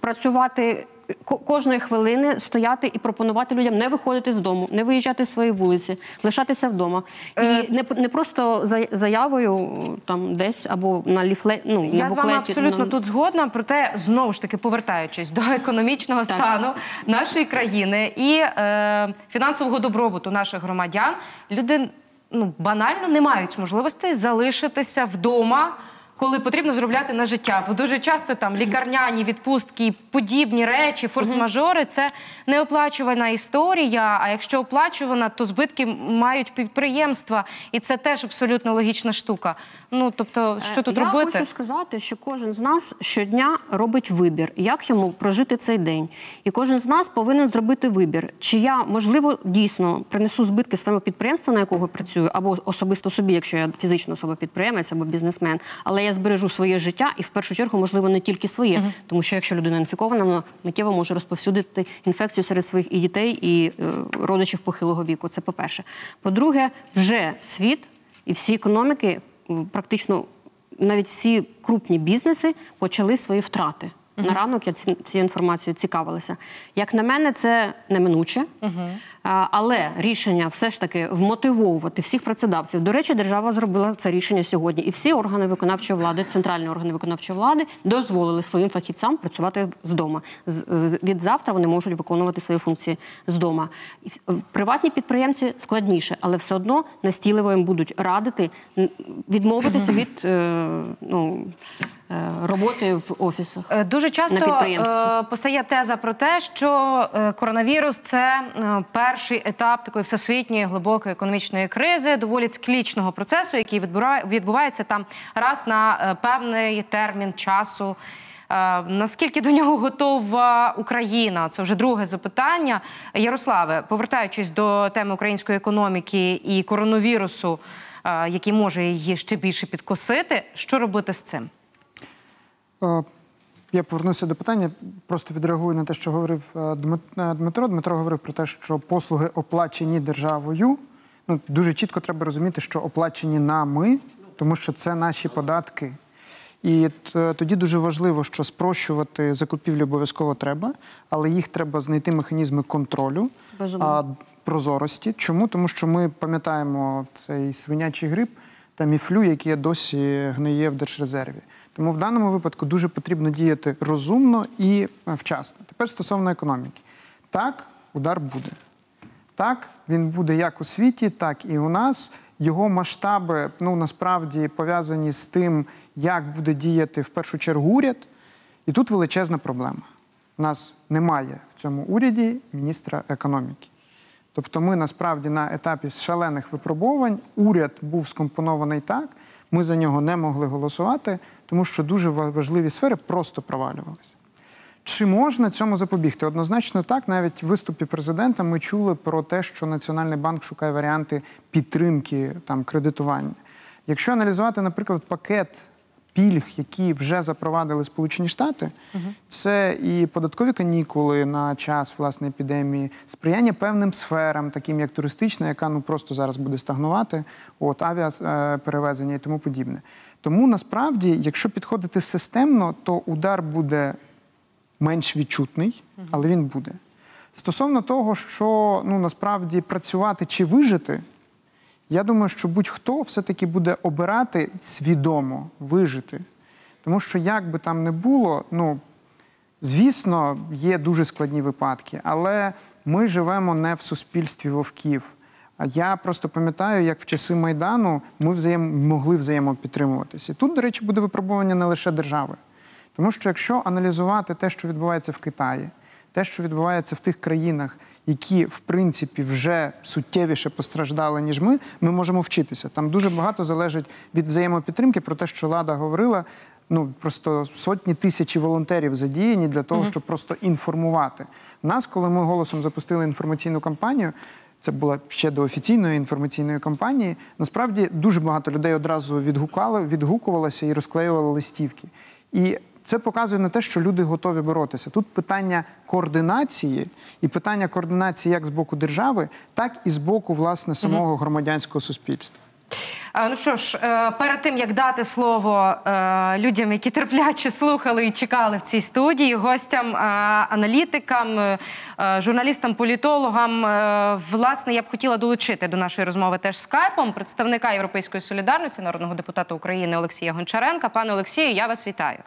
працювати. Ко- Кожної хвилини стояти і пропонувати людям не виходити з дому, не виїжджати з своєї вулиці, лишатися вдома. Е, І не, не просто за- заявою там десь або на ліфле, ну, на Я з вами абсолютно на- тут згодна. Проте знову ж таки повертаючись до економічного Так. стану нашої країни і е, фінансового добробуту наших громадян, люди ну банально не мають можливості залишитися вдома. Коли потрібно зробляти на життя, бо дуже часто там лікарняні відпустки, подібні речі, форс-мажори це неоплачувана історія. А якщо оплачувана, то збитки мають підприємства, і це теж абсолютно логічна штука. Ну тобто, що тут Е, Я робити? хочу сказати, що кожен з нас щодня робить вибір, як йому прожити цей день. І кожен з нас повинен зробити вибір, чи я можливо дійсно принесу збитки своєму підприємству, на якого працюю, або особисто собі, якщо я фізична особа підприємець або бізнесмен, але я збережу своє життя і в першу чергу, можливо, не тільки своє, тому що якщо людина інфікована, вона миттєво може розповсюдити інфекцію серед своїх і дітей, і е, родичів похилого віку. Це по-перше. По-друге, вже світ і всі економіки практично навіть всі крупні бізнеси почали свої втрати. На ранок я ці- цією інформацією цікавилася. Як на мене, це неминуче, А, але рішення все ж таки вмотивовувати всіх працедавців. До речі, держава зробила це рішення сьогодні, і всі органи виконавчої влади, центральні органи виконавчої влади, дозволили своїм фахівцям працювати з з- Від завтра вони можуть виконувати свої функції з дому. І в- Приватні підприємці складніше, але все одно настійливо їм будуть радити відмовитися від е, ну, е, роботи в офісах. Е, Дуже на часто е, постає теза про те, що е, коронавірус це е, перший етап такої всесвітньої глибокої економічної кризи, доволі циклічного процесу, який відбувається там раз на е, певний термін часу. Е, Наскільки до нього готова Україна? Це вже друге запитання. Ярославе, повертаючись до теми української економіки і коронавірусу, е, який може її ще більше підкосити, що робити з цим? Е, Я повернуся до питання, просто відреагую на те, що говорив е, е, Дмитро. Дмитро говорив про те, що послуги оплачені державою. Ну, дуже чітко треба розуміти, що оплачені нами, тому що це наші податки. І тоді дуже важливо, що спрощувати закупівлі обов'язково треба, але їх треба знайти механізми контролю, а, прозорості. Чому? Тому що ми пам'ятаємо цей свинячий грип та міфлю, який досі гниє в держрезерві. Тому в даному випадку дуже потрібно діяти розумно і е, вчасно. Тепер стосовно економіки. Так, удар буде. Так, він буде як у світі, так і у нас. Його масштаби ну насправді пов'язані з тим, як буде діяти в першу чергу уряд. І тут величезна проблема. У нас немає в цьому уряді міністра економіки. Тобто, ми насправді на етапі шалених випробувань уряд був скомпонований так, ми за нього не могли голосувати, тому що дуже важливі сфери просто провалювалися. Чи можна цьому запобігти? Однозначно так. Навіть в виступі президента ми чули про те, що Національний банк шукає варіанти підтримки там кредитування. Якщо аналізувати, наприклад, пакет пільг, які вже запровадили Сполучені Штати, це і податкові канікули на час власне епідемії, сприяння певним сферам, таким як туристична, яка ну просто зараз буде стагнувати, от авіаперевезення і тому подібне. Тому насправді, якщо підходити системно, то удар буде менш відчутний, але він буде. Стосовно того, що ну насправді працювати чи вижити, я думаю, що будь-хто все-таки буде обирати свідомо вижити. Тому що як би там не було, ну звісно, є дуже складні випадки, але ми живемо не в суспільстві вовків. Я просто пам'ятаю, як в часи Майдану ми взаєм... могли взаємопідтримуватися. І тут, до речі, буде випробування не лише держави. Тому що якщо аналізувати те, що відбувається в Китаї, те, що відбувається в тих країнах, які в принципі вже суттєвіше постраждали, ніж ми, ми можемо вчитися. Там дуже багато залежить від взаємопідтримки, про те, що Лада говорила. Ну просто сотні тисячі волонтерів задіяні для того, щоб просто інформувати. Нас, коли ми голосом запустили інформаційну кампанію. Це була ще до офіційної інформаційної кампанії. Насправді дуже багато людей одразу відгукали, відгукувалося і розклеювали листівки. І це показує на те, що люди готові боротися. Тут питання координації і питання координації як з боку держави, так і з боку власне самого громадянського суспільства. Ну що ж, е, перед тим як дати слово е, людям, які терпляче слухали і чекали в цій студії, гостям, е, аналітикам, журналістам, політологам, власне, я б хотіла долучити до нашої розмови теж скайпом представника Європейської солідарності, народного депутата України Олексія Гончаренка. Пане Олексію, я вас вітаю.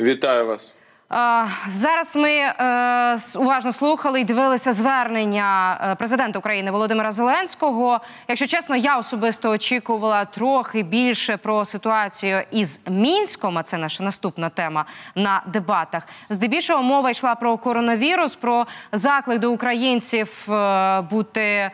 Вітаю вас. Зараз ми е, уважно слухали і дивилися звернення е, президента України Володимира Зеленського. Якщо чесно, я особисто очікувала трохи більше про ситуацію із Мінськом. А це наша наступна тема на дебатах. Здебільшого мова йшла про коронавірус, про заклик до українців е, бути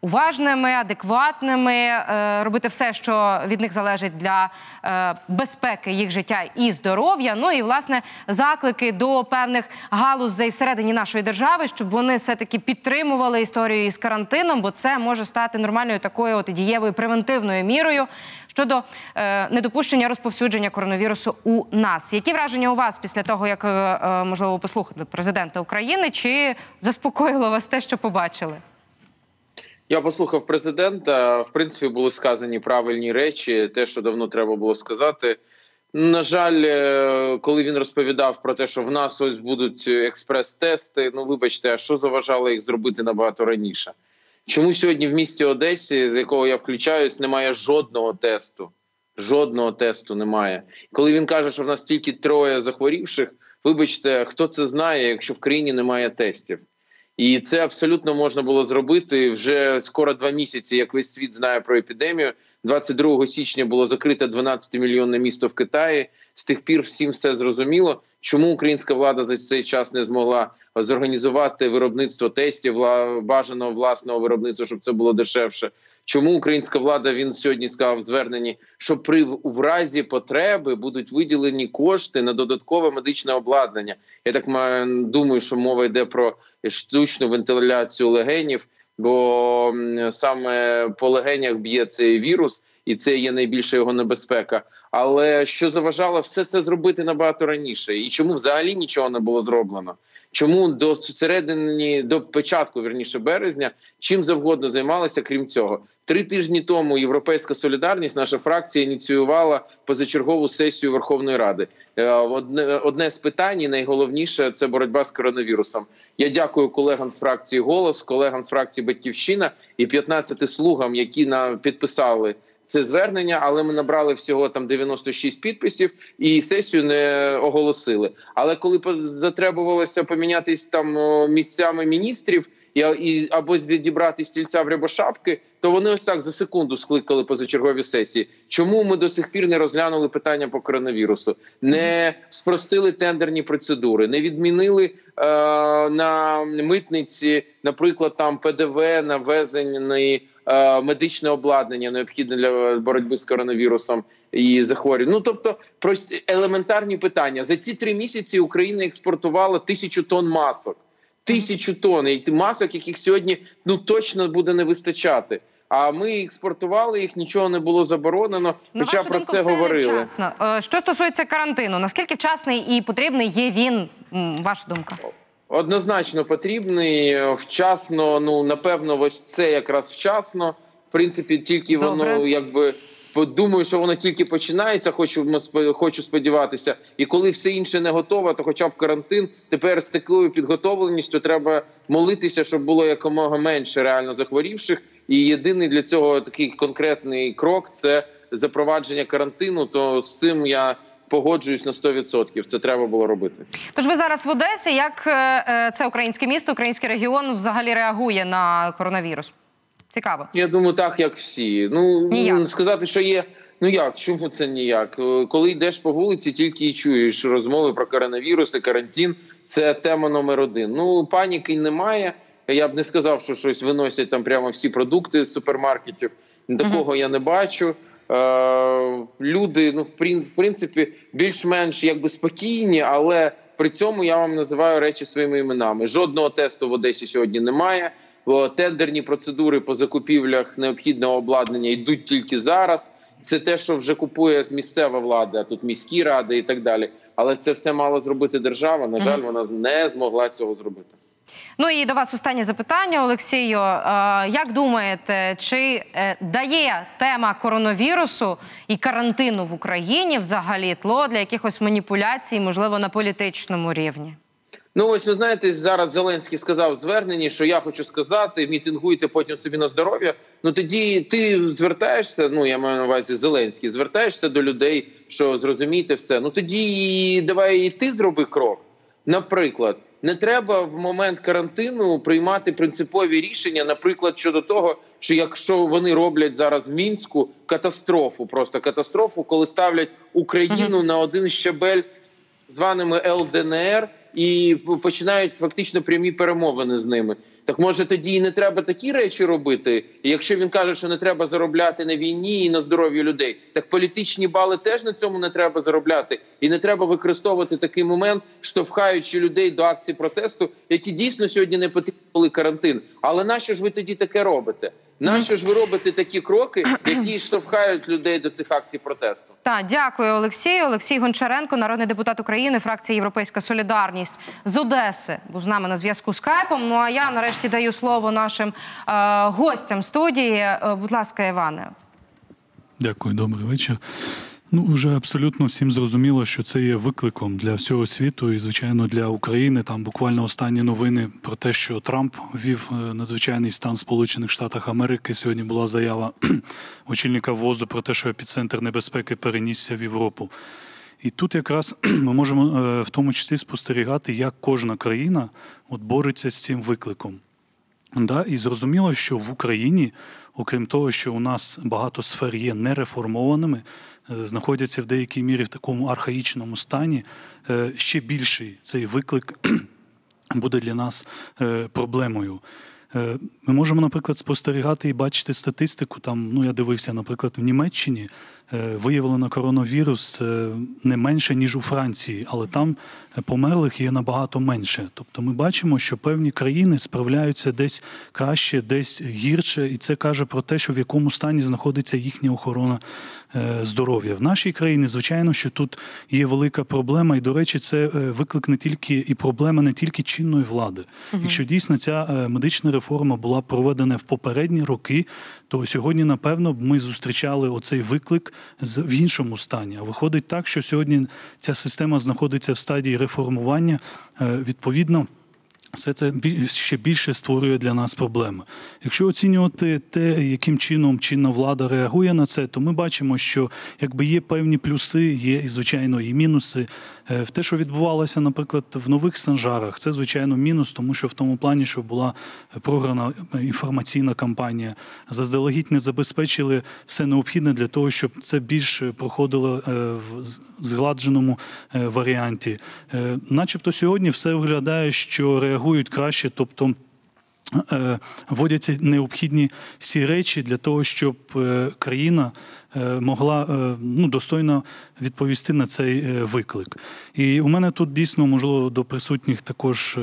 уважними, адекватними, е, робити все, що від них залежить для е, безпеки їх життя і здоров'я. Ну і власне заклики до певних галузей всередині нашої держави, щоб вони все таки підтримували історію із карантином, бо це може стати нормальною такою от дієвою превентивною мірою щодо е, недопущення розповсюдження коронавірусу у нас. Які враження у вас після того, як можливо послухали президента України? Чи заспокоїло вас те, що побачили? Я послухав президента. В принципі, були сказані правильні речі, те, що давно треба було сказати. На жаль, е, коли він розповідав про те, що в нас ось будуть експрес-тести. Ну, вибачте, а що заважало їх зробити набагато раніше? Чому сьогодні в місті Одесі, з якого я включаюсь, немає жодного тесту? Жодного тесту немає. Коли він каже, що в нас тільки троє захворівших, вибачте, хто це знає, якщо в країні немає тестів? І це абсолютно можна було зробити вже скоро два місяці, як весь світ знає про епідемію. 22 січня було закрите 12-мільйонне місто в Китаї. з тих пір всім все зрозуміло. Чому українська влада за цей час не змогла зорганізувати виробництво тестів, бажаного власного виробництва, щоб це було дешевше? Чому українська влада він сьогодні сказав в зверненні, що при в разі потреби будуть виділені кошти на додаткове медичне обладнання? Я так маю, думаю, що мова йде про штучну вентиляцію легенів, бо саме по легенях б'є цей вірус, і це є найбільша його небезпека. Але що заважало все це зробити набагато раніше? І чому взагалі нічого не було зроблено? Чому до середини до початку вірніше березня чим завгодно займалися, крім цього? Три тижні тому Європейська солідарність, наша фракція ініціювала позачергову сесію Верховної Ради. Е, Одне, одне з питань, найголовніше це боротьба з коронавірусом. Я дякую колегам з фракції Голос, колегам з фракції Батьківщина і 15 слугам, які на підписали це звернення, але ми набрали всього там 96 підписів і сесію не оголосили. Але коли затребувалося помінятись там місцями міністрів і, і або відібрати стільця в рябошапки, то вони ось так за секунду скликали позачергові сесії. Чому ми до сих пір не розглянули питання по коронавірусу, не спростили тендерні процедури, не відмінили е, на митниці, наприклад, там ПДВ на ввезення е, медичне обладнання необхідне для боротьби з коронавірусом і захворювань. Ну тобто, прості елементарні питання за ці три місяці Україна експортувала тисячу тонн масок. Тисячу тонн і масок, яких сьогодні ну точно буде не вистачати. А ми експортували їх, нічого не було заборонено. На хоча про думку, це говорили. невчасно. Е, Що стосується карантину, наскільки вчасний і потрібний є він? Ваша думка? Однозначно потрібний вчасно. Ну напевно, ось це якраз вчасно. В принципі, тільки воно якби думаю, що воно тільки починається. Хочу хочу сподіватися. І коли все інше не готово, то хоча б карантин тепер з такою підготовленістю треба молитися, щоб було якомога менше реально захворівших. І єдиний для цього такий конкретний крок це запровадження карантину. То з цим я погоджуюсь на 100%. Це треба було робити. Тож ви зараз в Одесі. Як е, е, це українське місто, український регіон взагалі реагує на коронавірус? Цікаво. Я думаю, так як всі. Ну Ніяк. сказати, що є. Ну як, чому це ніяк? Е, Коли йдеш по вулиці, тільки і чуєш розмови про коронавірус і карантин. Це тема номер один. Ну паніки немає. Я б не сказав, що щось виносять там прямо всі продукти з супермаркетів. Такого я не бачу. Е, люди, ну в принципі, більш-менш якби спокійні, але при цьому я вам називаю речі своїми іменами. Жодного тесту в Одесі сьогодні немає. Тендерні процедури по закупівлях необхідного обладнання йдуть тільки зараз. Це те, що вже купує місцева влада, тут міські ради і так далі. Але це все мала зробити держава. На жаль, вона не змогла цього зробити. Ну і до вас останнє запитання, Олексію. Е, Як думаєте, чи е, дає тема коронавірусу і карантину в Україні взагалі тло для якихось маніпуляцій, можливо, на політичному рівні? Ну ось ви знаєте, зараз Зеленський сказав в зверненні, що я хочу сказати, мітингуйте потім собі на здоров'я. Ну тоді ти звертаєшся. Ну я маю на увазі Зеленський, звертаєшся до людей, що зрозумійте все. Ну тоді давай і ти зроби крок. Наприклад, не треба в момент карантину приймати принципові рішення, наприклад, щодо того, що якщо вони роблять зараз в мінську катастрофу, просто катастрофу, коли ставлять Україну на один щабель званими ЛДНР і починають фактично прямі перемовини з ними. Так може тоді і не треба такі речі робити. І якщо він каже, що не треба заробляти на війні і на здоров'ї людей, так політичні бали теж на цьому не треба заробляти, і не треба використовувати такий момент, штовхаючи людей до акцій протесту, які дійсно сьогодні не потрібні були карантин. Але нащо ж ви тоді таке робите? Нащо ж ви робите такі кроки, які штовхають людей до цих акцій протесту? Так, дякую, Олексію. Олексій Гончаренко, народний депутат України, фракція Європейська Солідарність з Одеси, був з нами на зв'язку з Кайпом. Ну а я нарешті даю слово нашим е, гостям студії. Е, будь ласка, Іване. Дякую, добрий вечір. Ну, вже абсолютно всім зрозуміло, що це є викликом для всього світу і, звичайно, для України. Там буквально останні новини про те, що Трамп ввів е, надзвичайний стан Сполучених Штатах Америки. Сьогодні була заява очільника ВОЗу про те, що епіцентр небезпеки перенісся в Європу. І тут якраз ми можемо е, в тому числі спостерігати, як кожна країна от бореться з цим викликом. Да, і зрозуміло, що в Україні, окрім того, що у нас багато сфер є нереформованими, знаходяться в деякій мірі в такому архаїчному стані, е, ще більший цей виклик буде для нас е, проблемою. Е, Ми можемо, наприклад, спостерігати і бачити статистику. Там, ну я дивився, наприклад, в Німеччині виявлено коронавірус не менше, ніж у Франції, але там померлих є набагато менше. Тобто ми бачимо, що певні країни справляються десь краще, десь гірше, і це каже про те, що в якому стані знаходиться їхня охорона здоров'я. В нашій країні, звичайно, що тут є велика проблема, і, до речі, це е, виклик не тільки і проблема не тільки чинної влади. Якщо дійсно ця е, медична реформа була проведена в попередні роки, то сьогодні, напевно, ми зустрічали оцей виклик з в іншому стані. А виходить так, що сьогодні ця система знаходиться в стадії реформування. Е, Відповідно. Все це ще більше створює для нас проблеми. Якщо оцінювати те, яким чином чинна влада реагує на це, то ми бачимо, що якби є певні плюси, є і звичайно і мінуси. Е, В те, що відбувалося, наприклад, в нових санжарах, це звичайно мінус, тому що в тому плані, що була програна інформаційна кампанія, заздалегідь не забезпечили все необхідне для того, щоб це більш проходило е, в згладженому е, варіанті. Начебто сьогодні все виглядає, що реагують краще, тобто. е, Вводяться необхідні всі речі для того, щоб е, країна е, могла ну, достойно відповісти на цей виклик. І у мене тут дійсно, можливо, до присутніх також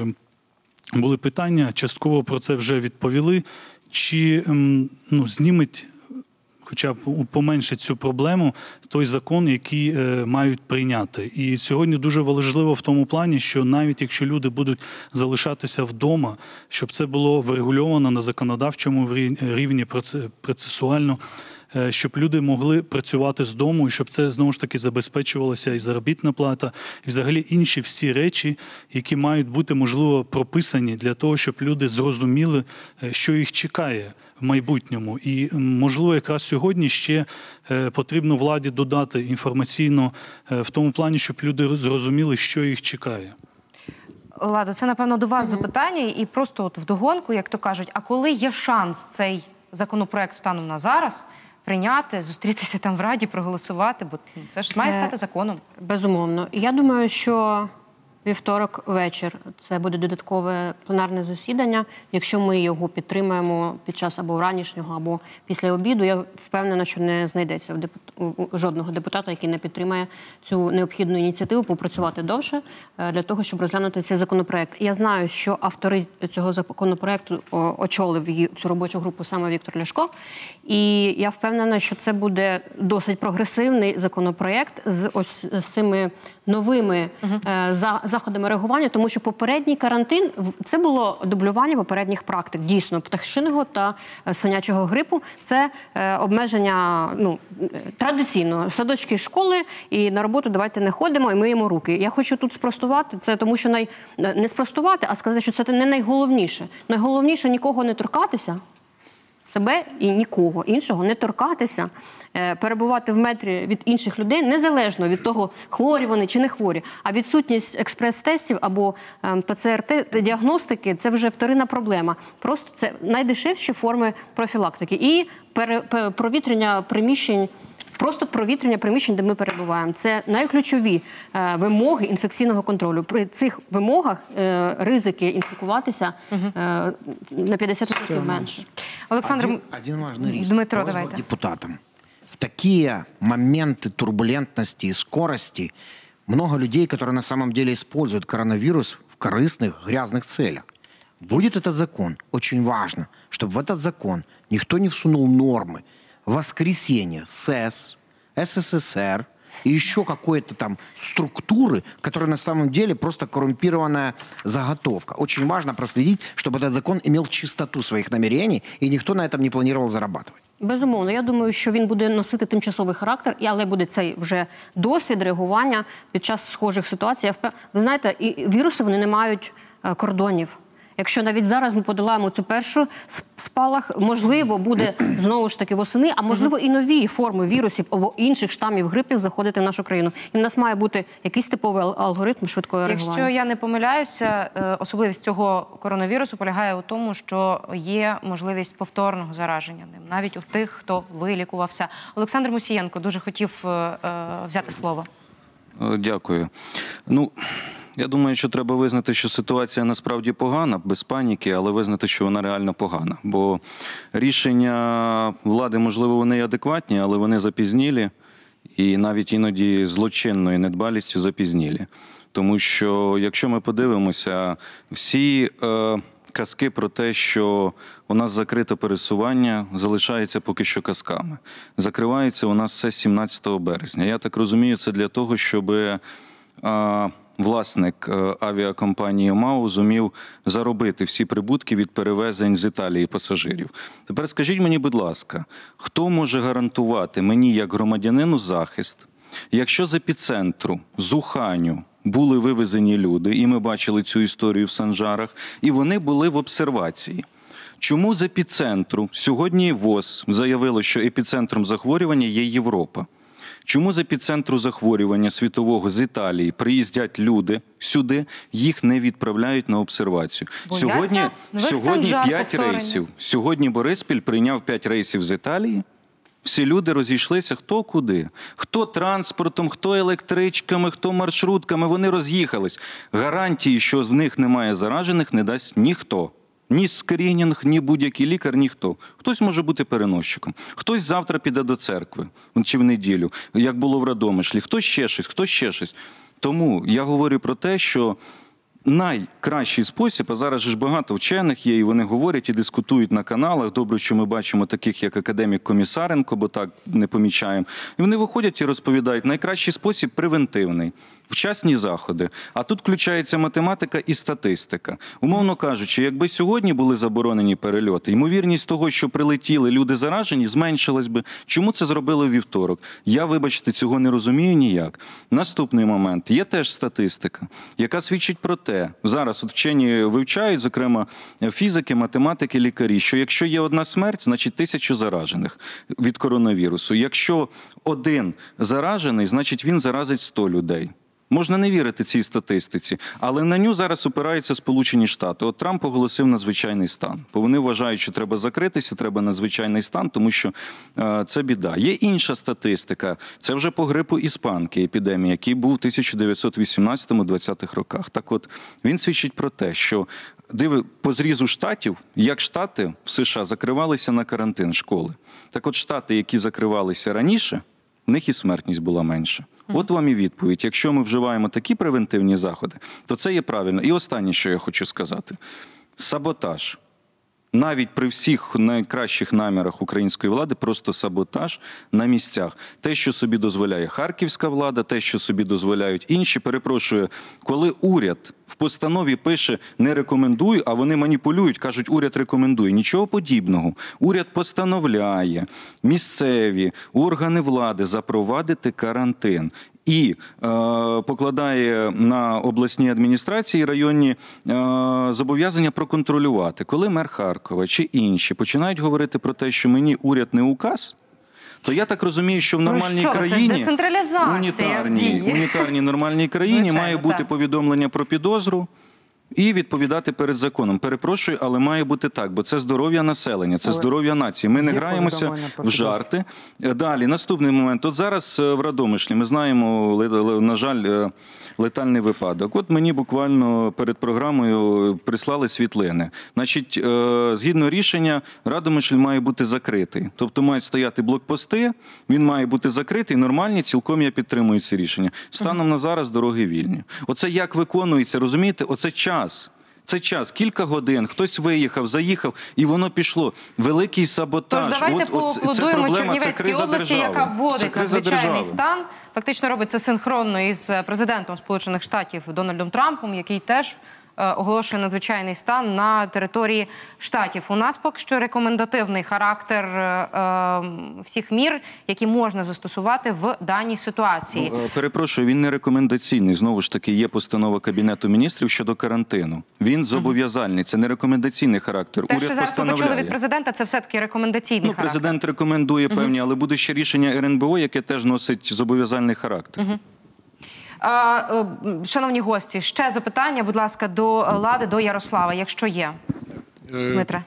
були питання. Частково про це вже відповіли. Чи ну, зніметь хоча б поменшить цю проблему той закон, який е, мають прийняти. І сьогодні дуже важливо в тому плані, що навіть якщо люди будуть залишатися вдома, щоб це було врегульовано на законодавчому рівні проце- процесуально. е, Щоб люди могли працювати з дому, і щоб це знову ж таки забезпечувалося і заробітна плата, і взагалі інші всі речі, які мають бути можливо прописані для того, щоб люди зрозуміли, е, що їх чекає в майбутньому. І можливо, якраз сьогодні ще е, потрібно владі додати інформаційно е, в тому плані, щоб люди зрозуміли, що їх чекає. Ладо, це напевно до вас запитання, і просто от вдогонку, як то кажуть, а коли є шанс цей законопроект станом на зараз прийняти, зустрітися там в раді, проголосувати, бо ну, це ж має Е, стати законом. Безумовно. Я думаю, що вівторок вечір це буде додаткове пленарне засідання. Якщо ми його підтримаємо під час або ранішнього, або після обіду, я впевнена, що не знайдеться в депут... у- жодного депутата, який не підтримає цю необхідну ініціативу попрацювати довше е, для того, щоб розглянути цей законопроект. Я знаю, що автори цього законопроекту очолив цю робочу групу саме Віктор Ляшко. І я впевнена, що це буде досить прогресивний законопроект з ось з цими новими е, за, заходами реагування, тому що попередній карантин це було дублювання попередніх практик, дійсно пташиного та е, свинячого грипу. Це е, обмеження ну е, традиційно садочки школи і на роботу давайте не ходимо і миємо руки. Я хочу тут спростувати це, тому що най не спростувати, а сказати, що це не найголовніше. Найголовніше нікого не торкатися себе і нікого іншого не торкатися, перебувати в метрі від інших людей незалежно від того, хворі вони чи не хворі. А відсутність експрес-тестів або ем, ПЦР-діагностики це вже вторинна проблема. Просто це найдешевші форми профілактики і провітрення приміщень. Просто провітрення приміщень, де ми перебуваємо, це найключові е, вимоги інфекційного контролю. При цих вимогах е, ризики інфікуватися е, на 50% менше. Олександр Один, один риск. Дмитро, давайте. депутатам. Такие моменты турбулентности и скорости много людей, которые на самом деле используют коронавирус в корыстных, грязных целях. Будет этот закон, очень важно, чтобы в этот закон никто не всунул нормы воскресения СЭС, СССР и еще какой-то там структуры, которые на самом деле просто коррумпированная заготовка. Очень важно проследить, чтобы этот закон имел чистоту своих намерений, и никто на этом не планировал зарабатывать. Безумовно, я думаю, що він буде носити тимчасовий характер, і- але буде цей вже досвід реагування під час схожих ситуацій. Ви знаєте, і віруси вони не мають е, кордонів. Якщо навіть зараз ми подолаємо цю першу спалах, можливо, буде знову ж таки восени, а можливо і нові форми вірусів або інших штамів грипів заходити в нашу країну. І в нас має бути якийсь типовий алгоритм швидкого реагування. Якщо я не помиляюся, е, особливість цього коронавірусу полягає у тому, що є можливість повторного зараження ним, навіть у тих, хто вилікувався. Олександр Мусієнко дуже хотів е, е, взяти слово. Дякую. Ну, я думаю, що треба визнати, що ситуація насправді погана, без паніки, але визнати, що вона реально погана. Бо рішення влади, можливо, вони адекватні, але вони запізнілі і навіть іноді злочинною недбалістю запізнілі. Тому що, якщо ми подивимося, всі е, казки про те, що у нас закрите пересування, залишається поки що казками. Закривається у нас все 17 березня. Я так розумію, це для того, щоб е, власник е, авіакомпанії МАУ зумів заробити всі прибутки від перевезень з Італії пасажирів. Тепер скажіть мені, будь ласка, хто може гарантувати мені як громадянину захист, якщо з епіцентру, з Уханю, були вивезені люди, і ми бачили цю історію в Санжарах, і вони були в обсервації. Чому з епіцентру сьогодні ВОЗ заявило, що епіцентром захворювання є Європа? Чому з епіцентру захворювання світового з Італії приїздять люди сюди, їх не відправляють на обсервацію? Бояться? Сьогодні, Ви сьогодні 5 рейсів. Сьогодні Бориспіль прийняв 5 рейсів з Італії. Всі люди розійшлися хто куди, хто транспортом, хто електричками, хто маршрутками. Вони роз'їхались. Гарантії, що з них немає заражених, не дасть ніхто. Ні скринінг, ні будь-який лікар, ніхто. Хтось може бути переносчиком, хтось завтра піде до церкви чи в неділю, як було в Радомишлі, хтось ще щось, хтось ще щось. Тому я говорю про те, що найкращий спосіб, а зараз ж багато вчених є, і вони говорять і дискутують на каналах. Добре, що ми бачимо таких, як академік Комісаренко, бо так не помічаємо. І вони виходять і розповідають, найкращий спосіб превентивний. Вчасні заходи. А тут включається математика і статистика. Умовно кажучи, якби сьогодні були заборонені перельоти, ймовірність того, що прилетіли люди заражені, зменшилась би. Чому це зробили вівторок? Я, вибачте, цього не розумію ніяк. Наступний момент є теж статистика, яка свідчить про те, зараз от вчені вивчають, зокрема фізики, математики, лікарі, що якщо є одна смерть, значить тисячу заражених від коронавірусу. Якщо один заражений, значить він заразить 100 людей. Можна не вірити цій статистиці, але на ню зараз опираються Сполучені Штати. От Трамп оголосив надзвичайний стан, бо вони вважають, що треба закритися, треба надзвичайний стан, тому що е, це біда. Є інша статистика. Це вже по грипу іспанки епідемії, який був в 1918-20-х роках. Так, от він свідчить про те, що диви по зрізу штатів, як штати в США закривалися на карантин школи. Так, от штати, які закривалися раніше, в них і смертність була менша. От вам і відповідь. Якщо ми вживаємо такі превентивні заходи, то це є правильно. І останнє, що я хочу сказати: саботаж. Навіть при всіх найкращих намірах української влади, просто саботаж на місцях. Те, що собі дозволяє харківська влада, те, що собі дозволяють інші. Перепрошую, коли уряд в постанові пише не рекомендую, а вони маніпулюють, кажуть, уряд рекомендує. Нічого подібного. Уряд постановляє місцеві органи влади запровадити карантин. І е, покладає на обласні адміністрації районні е, зобов'язання проконтролювати, коли мер Харкова чи інші починають говорити про те, що мені уряд не указ. То я так розумію, що в Про нормальній що? Країні унітарній, дії. унітарній нормальній країні Звичайно, має бути так. повідомлення про підозру. І відповідати перед законом. Перепрошую, але має бути так, бо це здоров'я населення, це здоров'я нації. Ми не граємося в жарти. Е, Далі, наступний момент. От зараз е, в Радомишлі ми знаємо, на жаль, е, летальний випадок. От мені буквально перед програмою прислали світлини. Значить, згідно рішення, Радомишль має бути закритий. Тобто мають стояти блокпости, він має бути закритий, нормальні, цілком я підтримую це рішення. Станом на зараз дороги вільні. Оце як виконується, розумієте? Оце час. Це час, кілька годин, хтось виїхав, заїхав, і воно пішло. Великий саботаж. Тож давайте поаплодуємо Чернівецькій області, держави. яка вводить надзвичайний держави. стан. Фактично робить це синхронно із президентом Сполучених Штатів Дональдом Трампом, який теж оголошує надзвичайний стан на території штатів. У нас поки що рекомендативний характер е, е, всіх мір, які можна застосувати в даній ситуації. Ну, е, Перепрошую, він не рекомендаційний. Знову ж таки, є постанова Кабінету міністрів щодо карантину. Він зобов'язальний, це не рекомендаційний характер. Те, Уряд що зараз почули від президента, це все таки рекомендаційний Ну, характер. президент рекомендує певні, але буде ще рішення РНБО, яке теж носить зобов'язальний характер. Е, Шановні гості, ще запитання, будь ласка, до Лади, до Ярослава, якщо є. Е, Дмитре.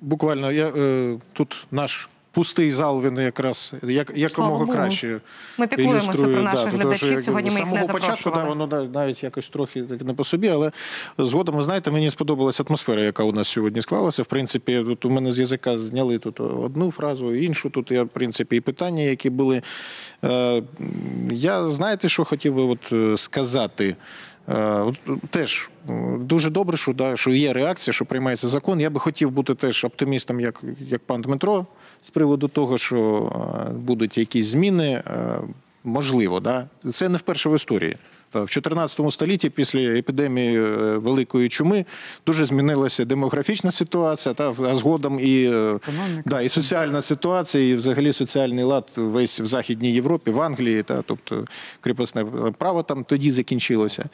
Буквально я е, тут наш пустий зал. Він якраз як якомога краще. Ми піклуємося про наших тому що, глядачів. як Сьогодні ми їх самого не початку, да, воно да, навіть якось трохи так не по собі, але згодом, ви знаєте, мені сподобалася атмосфера, яка у нас сьогодні склалася. В принципі, тут у мене з язика зняли тут одну фразу, іншу. Тут я, в принципі, і питання, які були. Е, я знаєте, що хотів би от е, сказати. Е, Теж дуже добре, що, да, що є реакція, що приймається закон. Я би хотів бути теж оптимістом, як, як пан Дмитро, з приводу того, що е, будуть якісь зміни. Е, Можливо, да? це не вперше в історії. В 14 столітті, після епідемії е, великої чуми, дуже змінилася демографічна ситуація, та а згодом і, е, да, і соціальна ситуація, і взагалі соціальний лад весь в Західній Європі, в Англії, та, тобто кріпосне право там тоді закінчилося.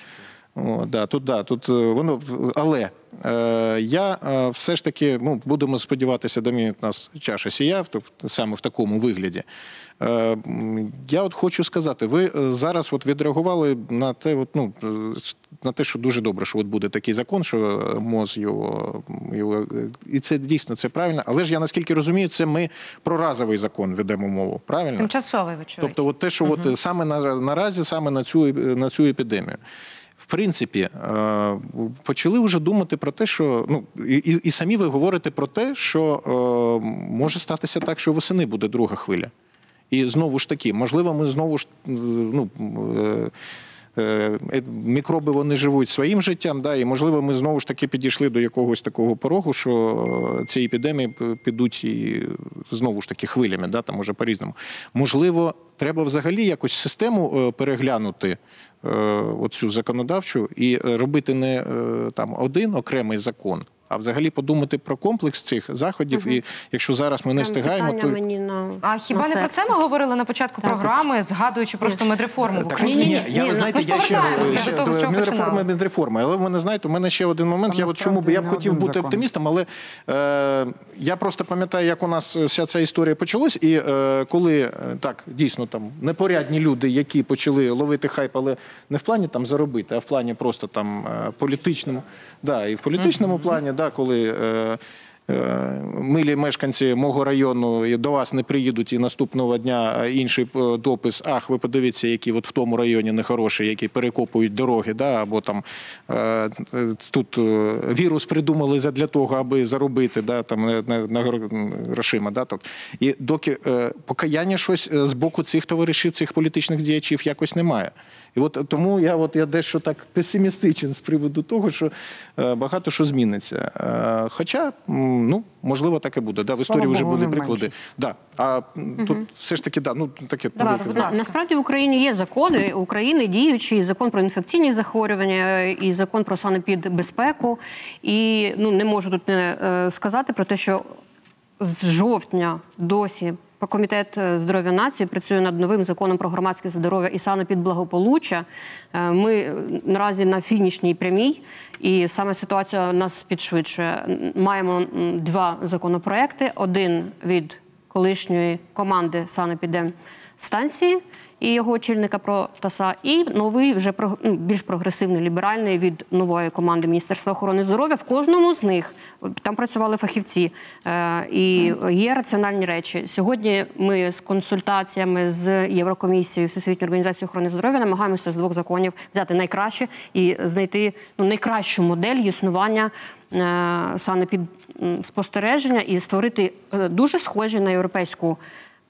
О, да, тут, да, тут е, воно, але е, я е, все ж таки ну, будемо сподіватися, домінить нас чаша сія, в- тобто саме в такому вигляді. Е, я от хочу сказати, ви е, зараз от відреагували на те, от, ну, е, на те, що дуже добре, що от буде такий закон, що МОЗ його, його і це дійсно це правильно. Але ж я наскільки розумію, це ми про разовий закон ведемо мову. Правильно? Тимчасовий вечір. Тобто, от те, що от саме на, наразі, саме на цю, на цю епідемію. В принципі, е, почали вже думати про те, що ну і, і- самі ви говорите про те, що е, може статися так, що восени буде друга хвиля. І знову ж таки, можливо, ми знову ж ну. е, Мікроби вони живуть своїм життям, да, і можливо, ми знову ж таки підійшли до якогось такого порогу, що ці епідемії підуть і знову ж таки хвилями, да, там може по-різному. Можливо, треба взагалі якось систему переглянути, оцю законодавчу, і е, робити не е, там один окремий закон, а взагалі подумати про комплекс цих заходів. І якщо зараз ми не встигаємо, то мені на А хіба на не про це ми говорили на початку програми, згадуючи просто медреформу в Так, Україні? ні, я ви знаєте, я ще, медреформа, медреформа. Але в мене знаєте, у мене ще один момент. Я от чому б я б хотів бути оптимістом, але е, я просто пам'ятаю, як у нас вся ця історія почалась, і е, коли е, так дійсно там непорядні люди, які почали ловити хайп, але не в плані там заробити, а в плані просто там е, політичному, да, і в політичному плані, да, коли. Е, Е, Милі мешканці мого району до вас не приїдуть і наступного дня інший е, допис. Ах, ви подивіться, які от в тому районі нехороші, які перекопують дороги, да, або там тут вірус придумали задля того, аби заробити да, там, на, на, грошима. Да, тут. І доки покаяння щось з боку цих товаришів, цих політичних діячів якось немає. І от тому я от я дещо так песимістичен з приводу того, що е, багато що зміниться. Е, хоча, м, ну, можливо, так і буде. Да, в історії вже були приклади. Да. А м, тут все ж таки, да, ну таке Да, на- насправді в Україні є закони України діючі, і закон про інфекційні захворювання, і закон про санепідбезпеку. І ну не можу тут не е, сказати про те, що з жовтня досі комітет е, здоров'я нації працює над новим законом про громадське здоров'я і санепідблагополуччя. Е, Ми е, наразі на фінішній прямій, і саме ситуація нас підшвидшує. Маємо два законопроекти: один від колишньої команди санепідемстанції і його очільника про ТАСА, і новий вже ну, більш прогресивний ліберальний від нової команди Міністерства охорони здоров'я. В кожному з них там працювали фахівці е, і є раціональні речі. Сьогодні ми з консультаціями з Єврокомісією Всесвітньої організації охорони здоров'я намагаємося з двох законів взяти найкраще і знайти ну, найкращу модель існування е, санепід м, спостереження і створити е, дуже схожі на європейську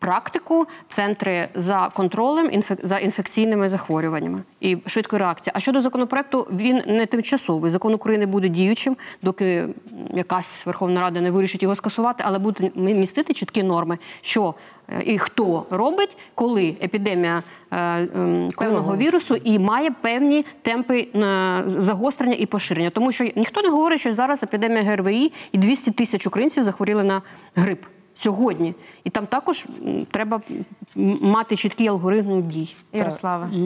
практику центри за контролем інфек... за інфекційними захворюваннями і швидкої реакції. А щодо законопроекту, він не тимчасовий. Закон України буде діючим, доки якась Верховна Рада не вирішить його скасувати, але буде містити чіткі норми, що е, і хто робить, коли епідемія е, ем, певного вірусу і має певні темпи е, загострення і поширення. Тому що ніхто не говорить, що зараз епідемія ГРВІ і 200 тисяч українців захворіли на грип сьогодні. І там також треба мати чіткий алгоритм дій. Ярослава. І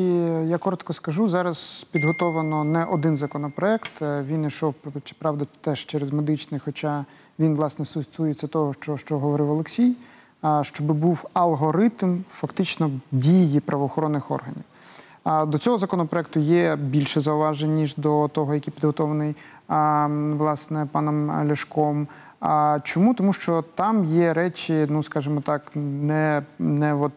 я коротко скажу, зараз підготовлено не один законопроект. Е, Він йшов, чи правда, теж через медичний, хоча він, власне, стосується того, що, що говорив Олексій, а, щоб був алгоритм фактично дії правоохоронних органів. А до цього законопроекту є більше зауважень, ніж до того, який підготовлений а, власне паном Ляшком. А чому? Тому що там є речі, ну скажімо так, не, не от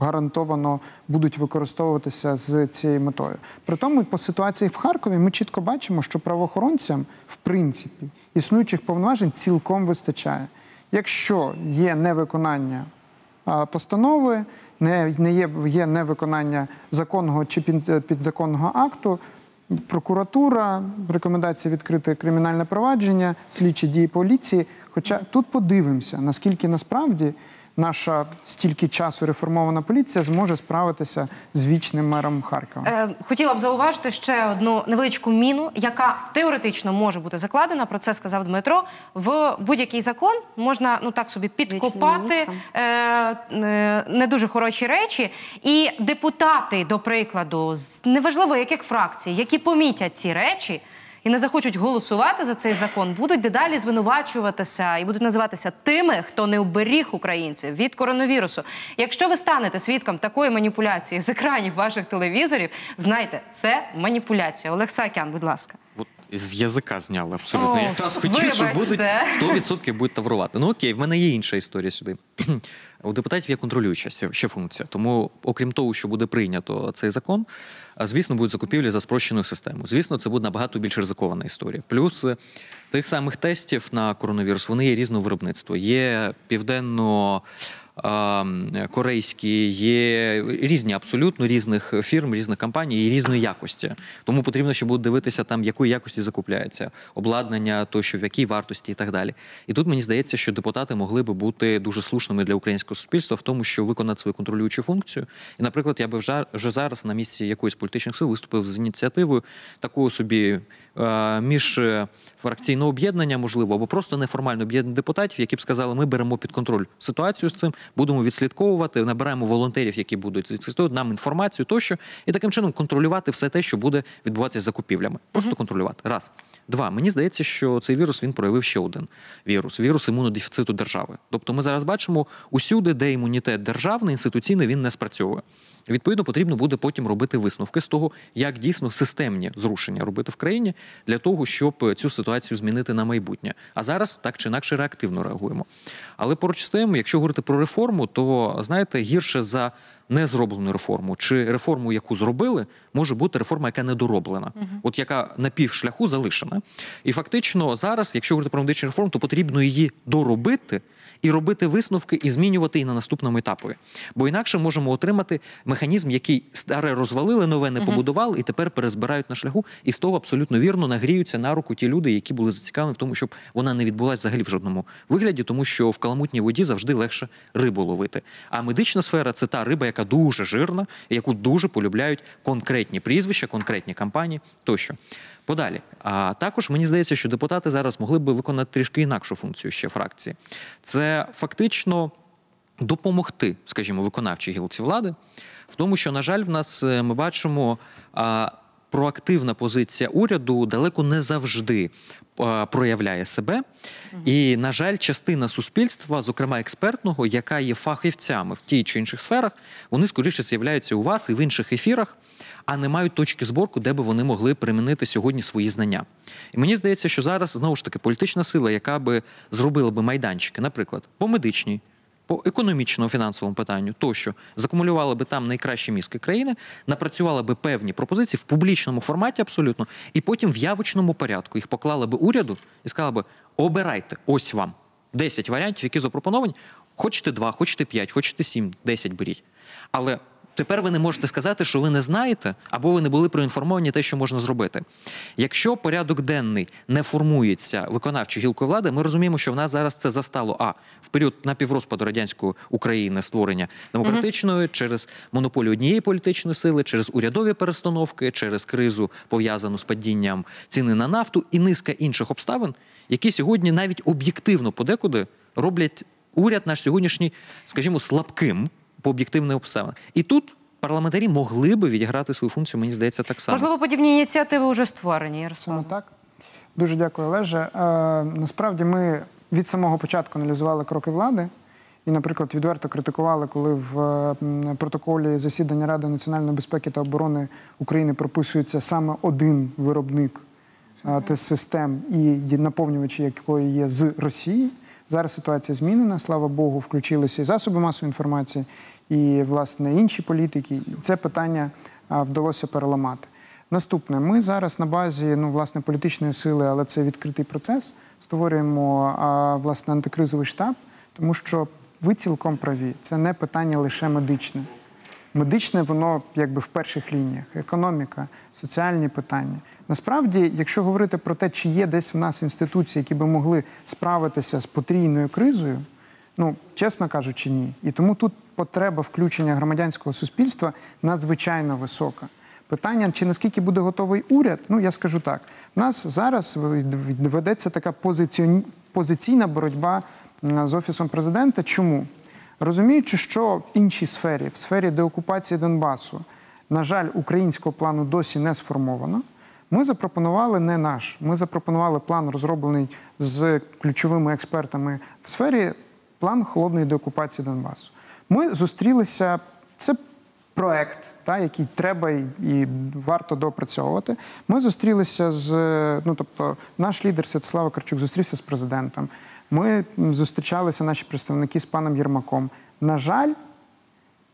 гарантовано будуть використовуватися з цією метою. При тому, по ситуації в Харкові ми чітко бачимо, що правоохоронцям, в принципі, існуючих повноважень цілком вистачає. Якщо є невиконання постанови, не, не є, є невиконання законного чи під- підзаконного акту. Прокуратура, рекомендація відкрити кримінальне провадження, слідчі дії поліції. Хоча тут подивимося, наскільки насправді наша стільки часу реформована поліція зможе справитися з вічним мером Харкова. Е, Хотіла б зауважити ще одну невеличку міну, яка теоретично може бути закладена. Про це сказав Дмитро. В будь-який закон можна ну так собі підкопати е, е, не дуже хороші речі. І депутати, до прикладу, з неважливо яких фракцій, які помітять ці речі. І не захочуть голосувати за цей закон, будуть дедалі звинувачуватися і будуть називатися тими, хто не уберіг українців від коронавірусу. Якщо ви станете свідком такої маніпуляції з екранів ваших телевізорів, знайте, це маніпуляція. Олег Саакян, будь ласка. З язика зняли абсолютно. О, Я якраз хотів, що будуть вибачте. 100% будуть таврувати. Ну окей, в мене є інша історія сюди. У депутатів є контролююча ще- функція. Тому, окрім того, що буде прийнято цей закон, звісно, будуть закупівлі за спрощеною системою. Звісно, це буде набагато більш ризикована історія. Плюс е, тих самих тестів на коронавірус вони є різного виробництва. Є південно. Корейські є різні абсолютно різних фірм, різних компаній і різної якості. Тому потрібно, щоб будуть дивитися там, якої якості закупляється обладнання, тощо в якій вартості і так далі. І тут мені здається, що депутати могли би бути дуже слушними для українського суспільства в тому, що виконати свою контролюючу функцію. І, наприклад, я би вже, вже зараз на місці якоїсь політичних сил виступив з ініціативою такого собі е, міжфракційного об'єднання, можливо, або просто неформально об'єднання депутатів, які б сказали, ми беремо під контроль ситуацію з цим, будемо відслідковувати, набираємо волонтерів, які будуть відслідковувати нам інформацію тощо, і таким чином контролювати все те, що буде відбуватися з закупівлями. Просто контролювати. Раз. Два. Мені здається, що цей вірус він проявив ще один вірус вірус імунодефіциту держави. Тобто, ми зараз бачимо усюди, де імунітет державний, інституційний, він не спрацьовує. Відповідно, потрібно буде потім робити висновки з того, як дійсно системні зрушення робити в країні для того, щоб цю ситуацію змінити на майбутнє. А зараз так чи інакше реактивно реагуємо. Але поруч з тим, якщо говорити про реформу, то знаєте, гірше за незроблену реформу чи реформу, яку зробили, може бути реформа, яка недороблена, от яка на півшляху залишена. І фактично зараз, якщо говорити про медичну реформу, то потрібно її доробити. І робити висновки і змінювати і на наступному етапі. Бо інакше можемо отримати механізм, який старе розвалили, нове не побудували, і тепер перезбирають на шляху. І з того абсолютно вірно нагріються на руку ті люди, які були зацікавлені в тому, щоб вона не відбулася взагалі в жодному вигляді, тому що в каламутній воді завжди легше рибу ловити. А медична сфера це та риба, яка дуже жирна, яку дуже полюбляють конкретні прізвища, конкретні кампанії тощо. Подалі. А також мені здається, що депутати зараз могли би виконати трішки інакшу функцію ще фракції. Це фактично допомогти, скажімо, виконавчій гілці влади, в тому, що, на жаль, в нас е, ми бачимо. Проактивна позиція уряду далеко не завжди проявляє себе. І, на жаль, частина суспільства, зокрема експертного, яка є фахівцями в тій чи інших сферах, вони скоріше з'являються у вас і в інших ефірах, а не мають точки зборку, де би вони могли примінити сьогодні свої знання. І мені здається, що зараз знову ж таки політична сила, яка би зробила би майданчики, наприклад, по медичній. По економічному фінансовому питанню тощо закумулювали би там найкращі мізки країни, напрацювали би певні пропозиції в публічному форматі абсолютно, і потім в явочному порядку їх поклали би уряду і сказала би: обирайте, ось вам 10 варіантів, які запропоновані. Хочете два, хочете п'ять, хочете сім, десять беріть. Але Тепер ви не можете сказати, що ви не знаєте, або ви не були проінформовані те, що можна зробити. Якщо порядок денний не формується виконавчою гілкою влади, ми розуміємо, що в нас зараз це застало а в період напіврозпаду радянської України створення демократичної через монополію однієї політичної сили, через урядові перестановки, через кризу пов'язану з падінням ціни на нафту і низка інших обставин, які сьогодні навіть об'єктивно подекуди роблять уряд наш сьогоднішній, скажімо, слабким по об'єктивних обставинах. І тут парламентарі могли би відіграти свою функцію, мені здається, так само. Можливо, подібні ініціативи вже створені. Ярослав. Саме так. Дуже дякую, Олеже. Е, насправді ми від самого початку аналізували кроки влади і, наприклад, відверто критикували, коли в протоколі засідання Ради національної безпеки та оборони України прописується саме один виробник е, тест-систем і наповнювачі якої є з Росії. Зараз ситуація змінена. Слава Богу, включилися і засоби масової інформації, і власне інші політики. Це питання вдалося переламати. Наступне, ми зараз на базі ну, власне, політичної сили, але це відкритий процес. Створюємо власне антикризовий штаб, тому що ви цілком праві. Це не питання лише медичне. Медичне воно якби в перших лініях, економіка, соціальні питання. Насправді, якщо говорити про те, чи є десь в нас інституції, які би могли справитися з потрійною кризою, ну чесно кажучи, ні. І тому тут потреба включення громадянського суспільства надзвичайно висока. Питання, чи наскільки буде готовий уряд, ну я скажу так: в нас зараз ведеться така позиційна боротьба з офісом президента. Чому? Розуміючи, що в іншій сфері, в сфері деокупації Донбасу, на жаль, українського плану досі не сформовано. Ми запропонували не наш. Ми запропонували план, розроблений з ключовими експертами в сфері план холодної деокупації Донбасу. Ми зустрілися. Це проект, та, який треба і, і варто доопрацьовувати. Ми зустрілися з ну, тобто, наш лідер Святослав Карчук зустрівся з президентом. Ми зустрічалися, наші представники з паном Єрмаком. На жаль,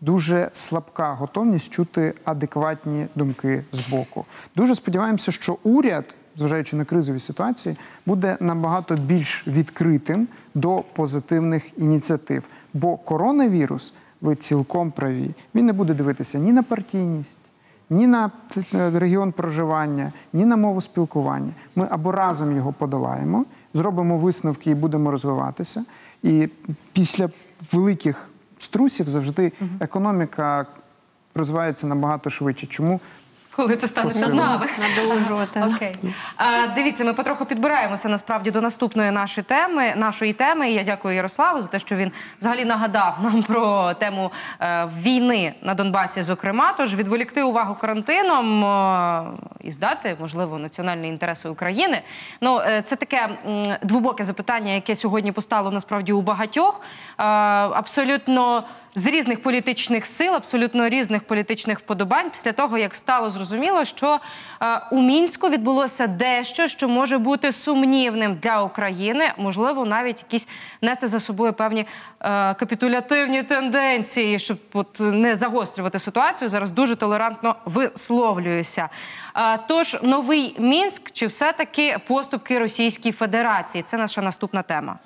дуже слабка готовність чути адекватні думки з боку. Дуже сподіваємося, що уряд, зважаючи на кризові ситуації, буде набагато більш відкритим до позитивних ініціатив. Бо коронавірус, ви цілком праві, він не буде дивитися ні на партійність. Ні на е, регіон проживання, ні на мову спілкування. Ми або разом його подолаємо, зробимо висновки і будемо розвиватися. І після великих струсів завжди економіка розвивається набагато швидше. Чому? Коли це з Посилено. нами. Окей. А, дивіться, ми потроху підбираємося насправді до наступної нашої теми. Нашої теми. І я дякую Ярославу за те, що він взагалі нагадав нам про тему е, війни на Донбасі. Зокрема, тож відволікти увагу карантином е, і здати, можливо, національні інтереси України. Ну е, це таке двобоке запитання, яке сьогодні постало насправді у багатьох. Е, абсолютно з різних політичних сил, абсолютно різних політичних вподобань, після того як стало зрозуміло, що е, у мінську відбулося дещо, що може бути сумнівним для України, можливо, навіть якісь нести за собою певні е, капітулятивні тенденції, щоб от не загострювати ситуацію. Зараз дуже толерантно висловлююся. Е, тож новий мінськ чи все таки поступки Російській Федерації? Це наша наступна тема.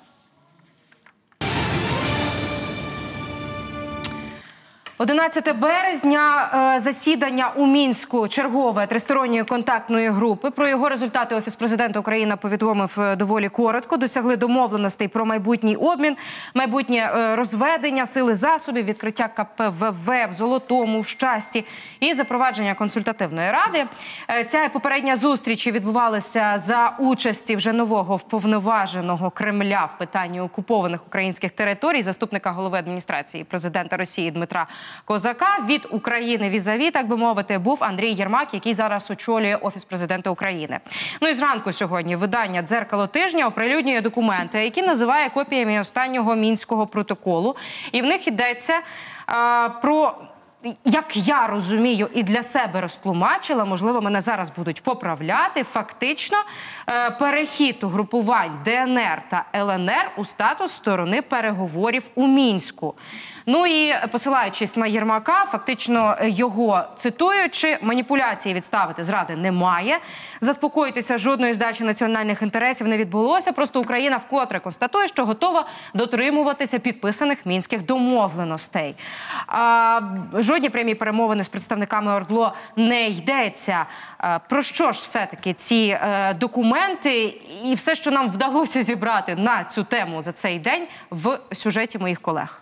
11 березня е, засідання у мінську чергове тристоронньої контактної групи. Про його результати офіс президента України повідомив е, доволі коротко. Досягли домовленостей про майбутній обмін, майбутнє е, розведення сили засобів, відкриття КПВВ в Золотому, в щасті і запровадження консультативної ради. Ця попередня зустріч відбувалася за участі вже нового вповноваженого Кремля в питанні окупованих українських територій, заступника голови адміністрації президента Росії Дмитра Козака. Від України візаві, так би мовити, був Андрій Єрмак, який зараз очолює офіс президента України. Ну і зранку сьогодні видання дзеркало тижня оприлюднює документи, які називає копіями останнього мінського протоколу, і в них йдеться а, про. Як я розумію і для себе розтлумачила, можливо, мене зараз будуть поправляти. Фактично, е, перехід угрупувань ДНР та ЛНР у статус сторони переговорів у мінську. Ну і посилаючись на Єрмака, фактично е, його цитуючи, маніпуляції відставити зради немає. Заспокоїтися жодної здачі національних інтересів не відбулося. Просто Україна вкотре констатує, що готова дотримуватися підписаних мінських домовленостей. А, жодні прямі перемовини з представниками ОРДЛО не йдеться. Е, Про що ж все-таки ці е, документи і все, що нам вдалося зібрати на цю тему за цей день в сюжеті моїх колег?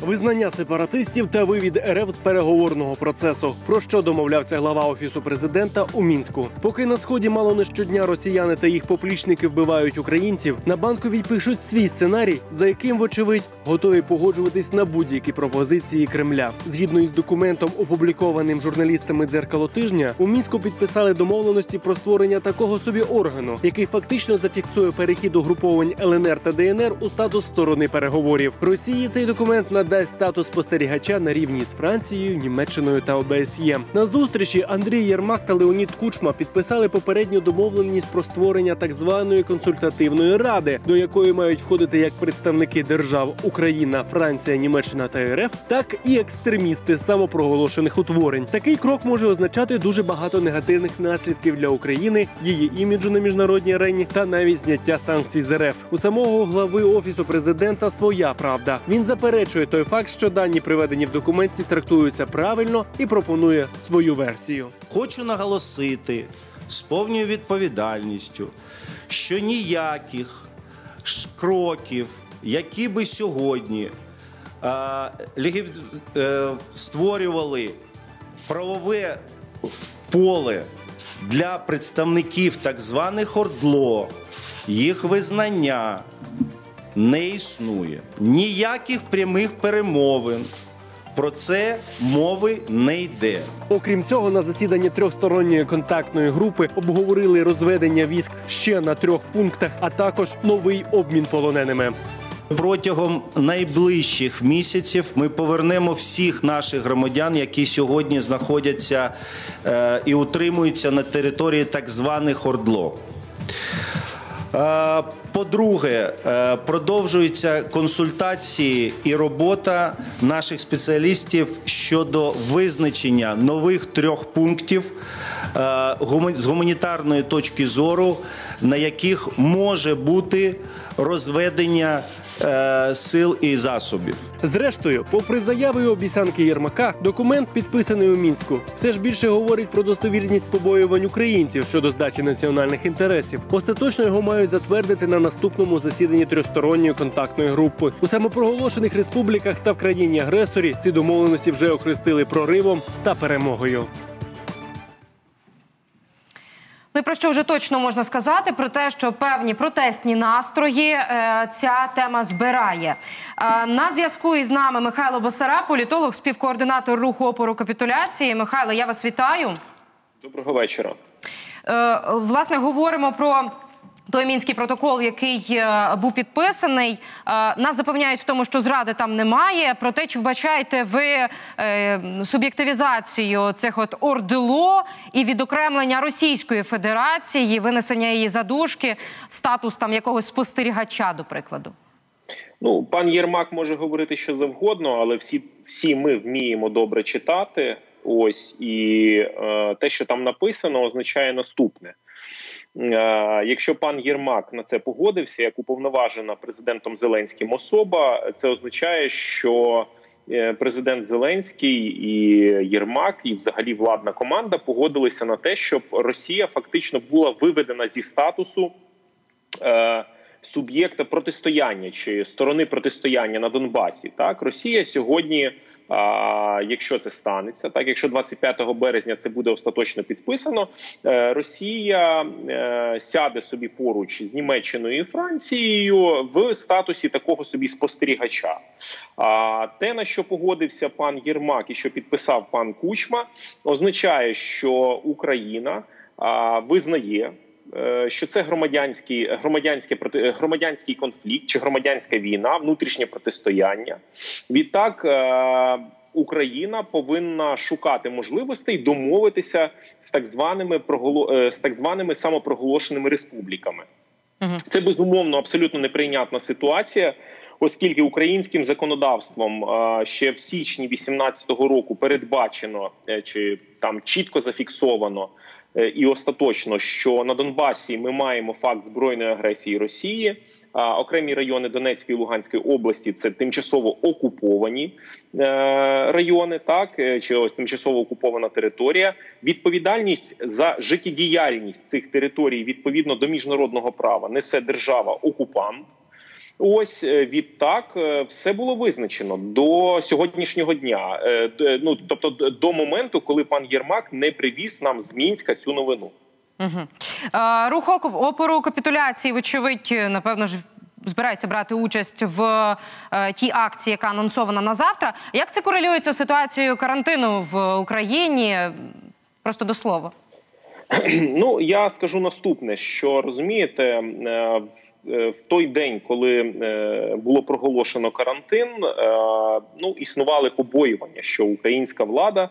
Визнання сепаратистів та вивід РФ з переговорного процесу. Про що домовлявся глава офісу президента у мінську. Поки на сході мало не щодня росіяни та їх поплічники вбивають українців, на банковій пишуть свій сценарій, за яким, вочевидь, готові погоджуватись на будь-які пропозиції Кремля. Згідно із документом, опублікованим журналістами дзеркало тижня, у мінську підписали домовленості про створення такого собі органу, який фактично зафіксує перехід угруповань ЛНР та ДНР у статус сторони переговорів. Росії цей документ надасть статус спостерігача на рівні з Францією, Німеччиною та ОБСЄ. На зустрічі Андрій Єрмак та Леонід Кучма підписали попередню домовленість про створення так званої консультативної ради, до якої мають входити як представники держав Україна, Франція, Німеччина та РФ, так і екстремісти самопроголошених утворень. Такий крок може означати дуже багато негативних наслідків для України, її іміджу на міжнародній арені та навіть зняття санкцій з РФ. У самого глави офісу президента своя правда. Він заперечує той факт, що дані приведені в документі трактуються правильно і пропонує свою версію. Хочу наголосити з повною відповідальністю, що ніяких кроків, які би сьогодні е, е, створювали правове поле для представників так званих ордло, їх визнання не існує. Ніяких прямих перемовин. Про це мови не йде. Окрім цього, на засіданні трьохсторонньої контактної групи обговорили розведення військ ще на трьох пунктах, а також новий обмін полоненими. Протягом найближчих місяців ми повернемо всіх наших громадян, які сьогодні знаходяться е, і утримуються на території так званих Ордло. Е, По-друге, е, продовжуються консультації і робота наших спеціалістів щодо визначення нових трьох пунктів е, з гуманітарної точки зору, на яких може бути розведення е, сил і засобів. Зрештою, попри заяви і обіцянки Єрмака, документ, підписаний у мінську, все ж більше говорить про достовірність побоювань українців щодо здачі національних інтересів. Остаточно його мають затвердити на наступному засіданні трьохсторонньої контактної групи. У самопроголошених республіках та в країні агресорі ці домовленості вже охрестили проривом та перемогою. Ну і про що вже точно можна сказати? Про те, що певні протестні настрої е, ця тема збирає. Е, на зв'язку із нами Михайло Басара, політолог, співкоординатор руху опору капітуляції. Михайло, я вас вітаю. Доброго вечора. Е, власне, говоримо про. Той мінський протокол, який е, був підписаний, е, нас запевняють в тому, що зради там немає. Проте, чи вбачаєте ви е, суб'єктивізацію цих от ордело і відокремлення Російської Федерації, винесення її задушки в статус там якогось спостерігача, до прикладу? Ну, пан Єрмак може говорити що завгодно, але всі, всі ми вміємо добре читати. Ось і е, те, що там написано, означає наступне. Е, Якщо пан Єрмак на це погодився, як уповноважена президентом Зеленським особа, це означає, що е, президент Зеленський і Єрмак, і взагалі владна команда погодилися на те, щоб Росія фактично була виведена зі статусу. е, Суб'єкта протистояння чи сторони протистояння на Донбасі, так Росія сьогодні, якщо це станеться, так якщо 25 березня це буде остаточно підписано, е, Росія е, сяде собі поруч з Німеччиною і Францією в статусі такого собі спостерігача. А те на що погодився пан Єрмак і що підписав пан Кучма, означає, що Україна визнає. Е, Що це громадянський громадянський проти громадянський конфлікт чи громадянська війна, внутрішнє протистояння. Відтак е, Україна повинна шукати можливостей домовитися з так званими е, з так званими самопроголошеними республіками. Це безумовно абсолютно неприйнятна ситуація, оскільки українським законодавством е, ще в січні 2018 року передбачено е, чи там чітко зафіксовано. Е, і остаточно, що на Донбасі ми маємо факт збройної агресії Росії. А окремі райони Донецької і Луганської області це тимчасово окуповані е, райони, так е, чи тимчасово окупована територія. Відповідальність за життєдіяльність цих територій відповідно до міжнародного права несе держава окупант. Ось е, відтак е, все було визначено до сьогоднішнього дня. Е, Ну тобто, до моменту, коли пан Єрмак не привіз нам з Мінська цю новину. Угу. Рух опору капітуляції, вочевидь, напевно ж. Збирається брати участь в е, тій акції, яка анонсована на завтра. Як це корелюється з ситуацією карантину в Україні? Просто до слова. Ну я скажу наступне: що розумієте, в- е, той день, коли е, було проголошено карантин, е, ну існували побоювання, що українська влада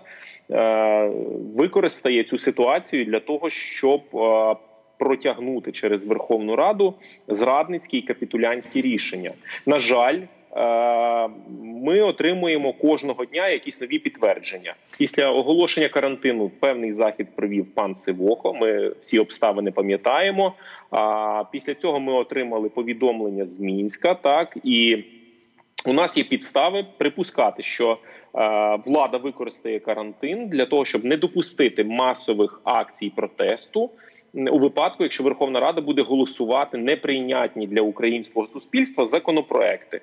використає цю ситуацію для того, щоб протягнути через Верховну Раду зрадницькі і капітулянські рішення. На жаль. Е, Ми отримуємо кожного дня якісь нові підтвердження. Після оголошення карантину певний захід провів пан Сивохо. Ми всі обставини пам'ятаємо. А після цього ми отримали повідомлення з Мінська. Так і у нас є підстави припускати, що е, влада використає карантин для того, щоб не допустити масових акцій протесту. У випадку, якщо Верховна Рада буде голосувати неприйнятні для українського суспільства законопроекти,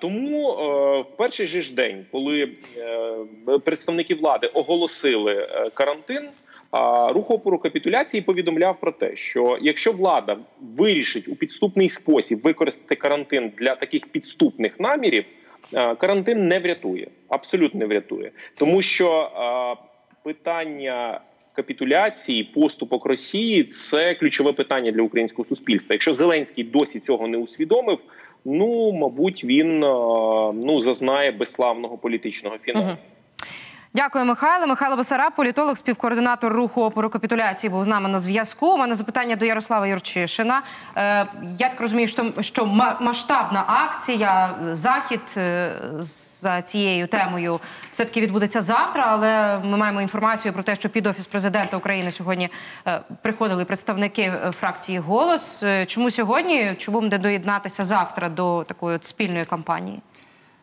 тому е, в перший же ж день, коли е, представники влади оголосили е, карантин, рух опору капітуляції повідомляв про те, що якщо влада вирішить у підступний спосіб використати карантин для таких підступних намірів, карантин не врятує, абсолютно не врятує, тому що питання. Капітуляції, поступок Росії це ключове питання для українського суспільства. Якщо Зеленський досі цього не усвідомив, ну мабуть, він е, ну зазнає безславного політичного фіналу. Мгм. Дякую, Михайло. Михайло Басараб, політолог, співкоординатор руху опору капітуляції, був з нами на зв'язку. У мене запитання до Ярослава Юрчишина. Е, я так розумію, що, що ма- масштабна акція, е, захід е, за цією темою все-таки відбудеться завтра, але ми маємо інформацію про те, що під офіс президента України сьогодні е, приходили представники е, фракції Голос. Е, Чому сьогодні? Чому б не доєднатися завтра до такої от спільної кампанії?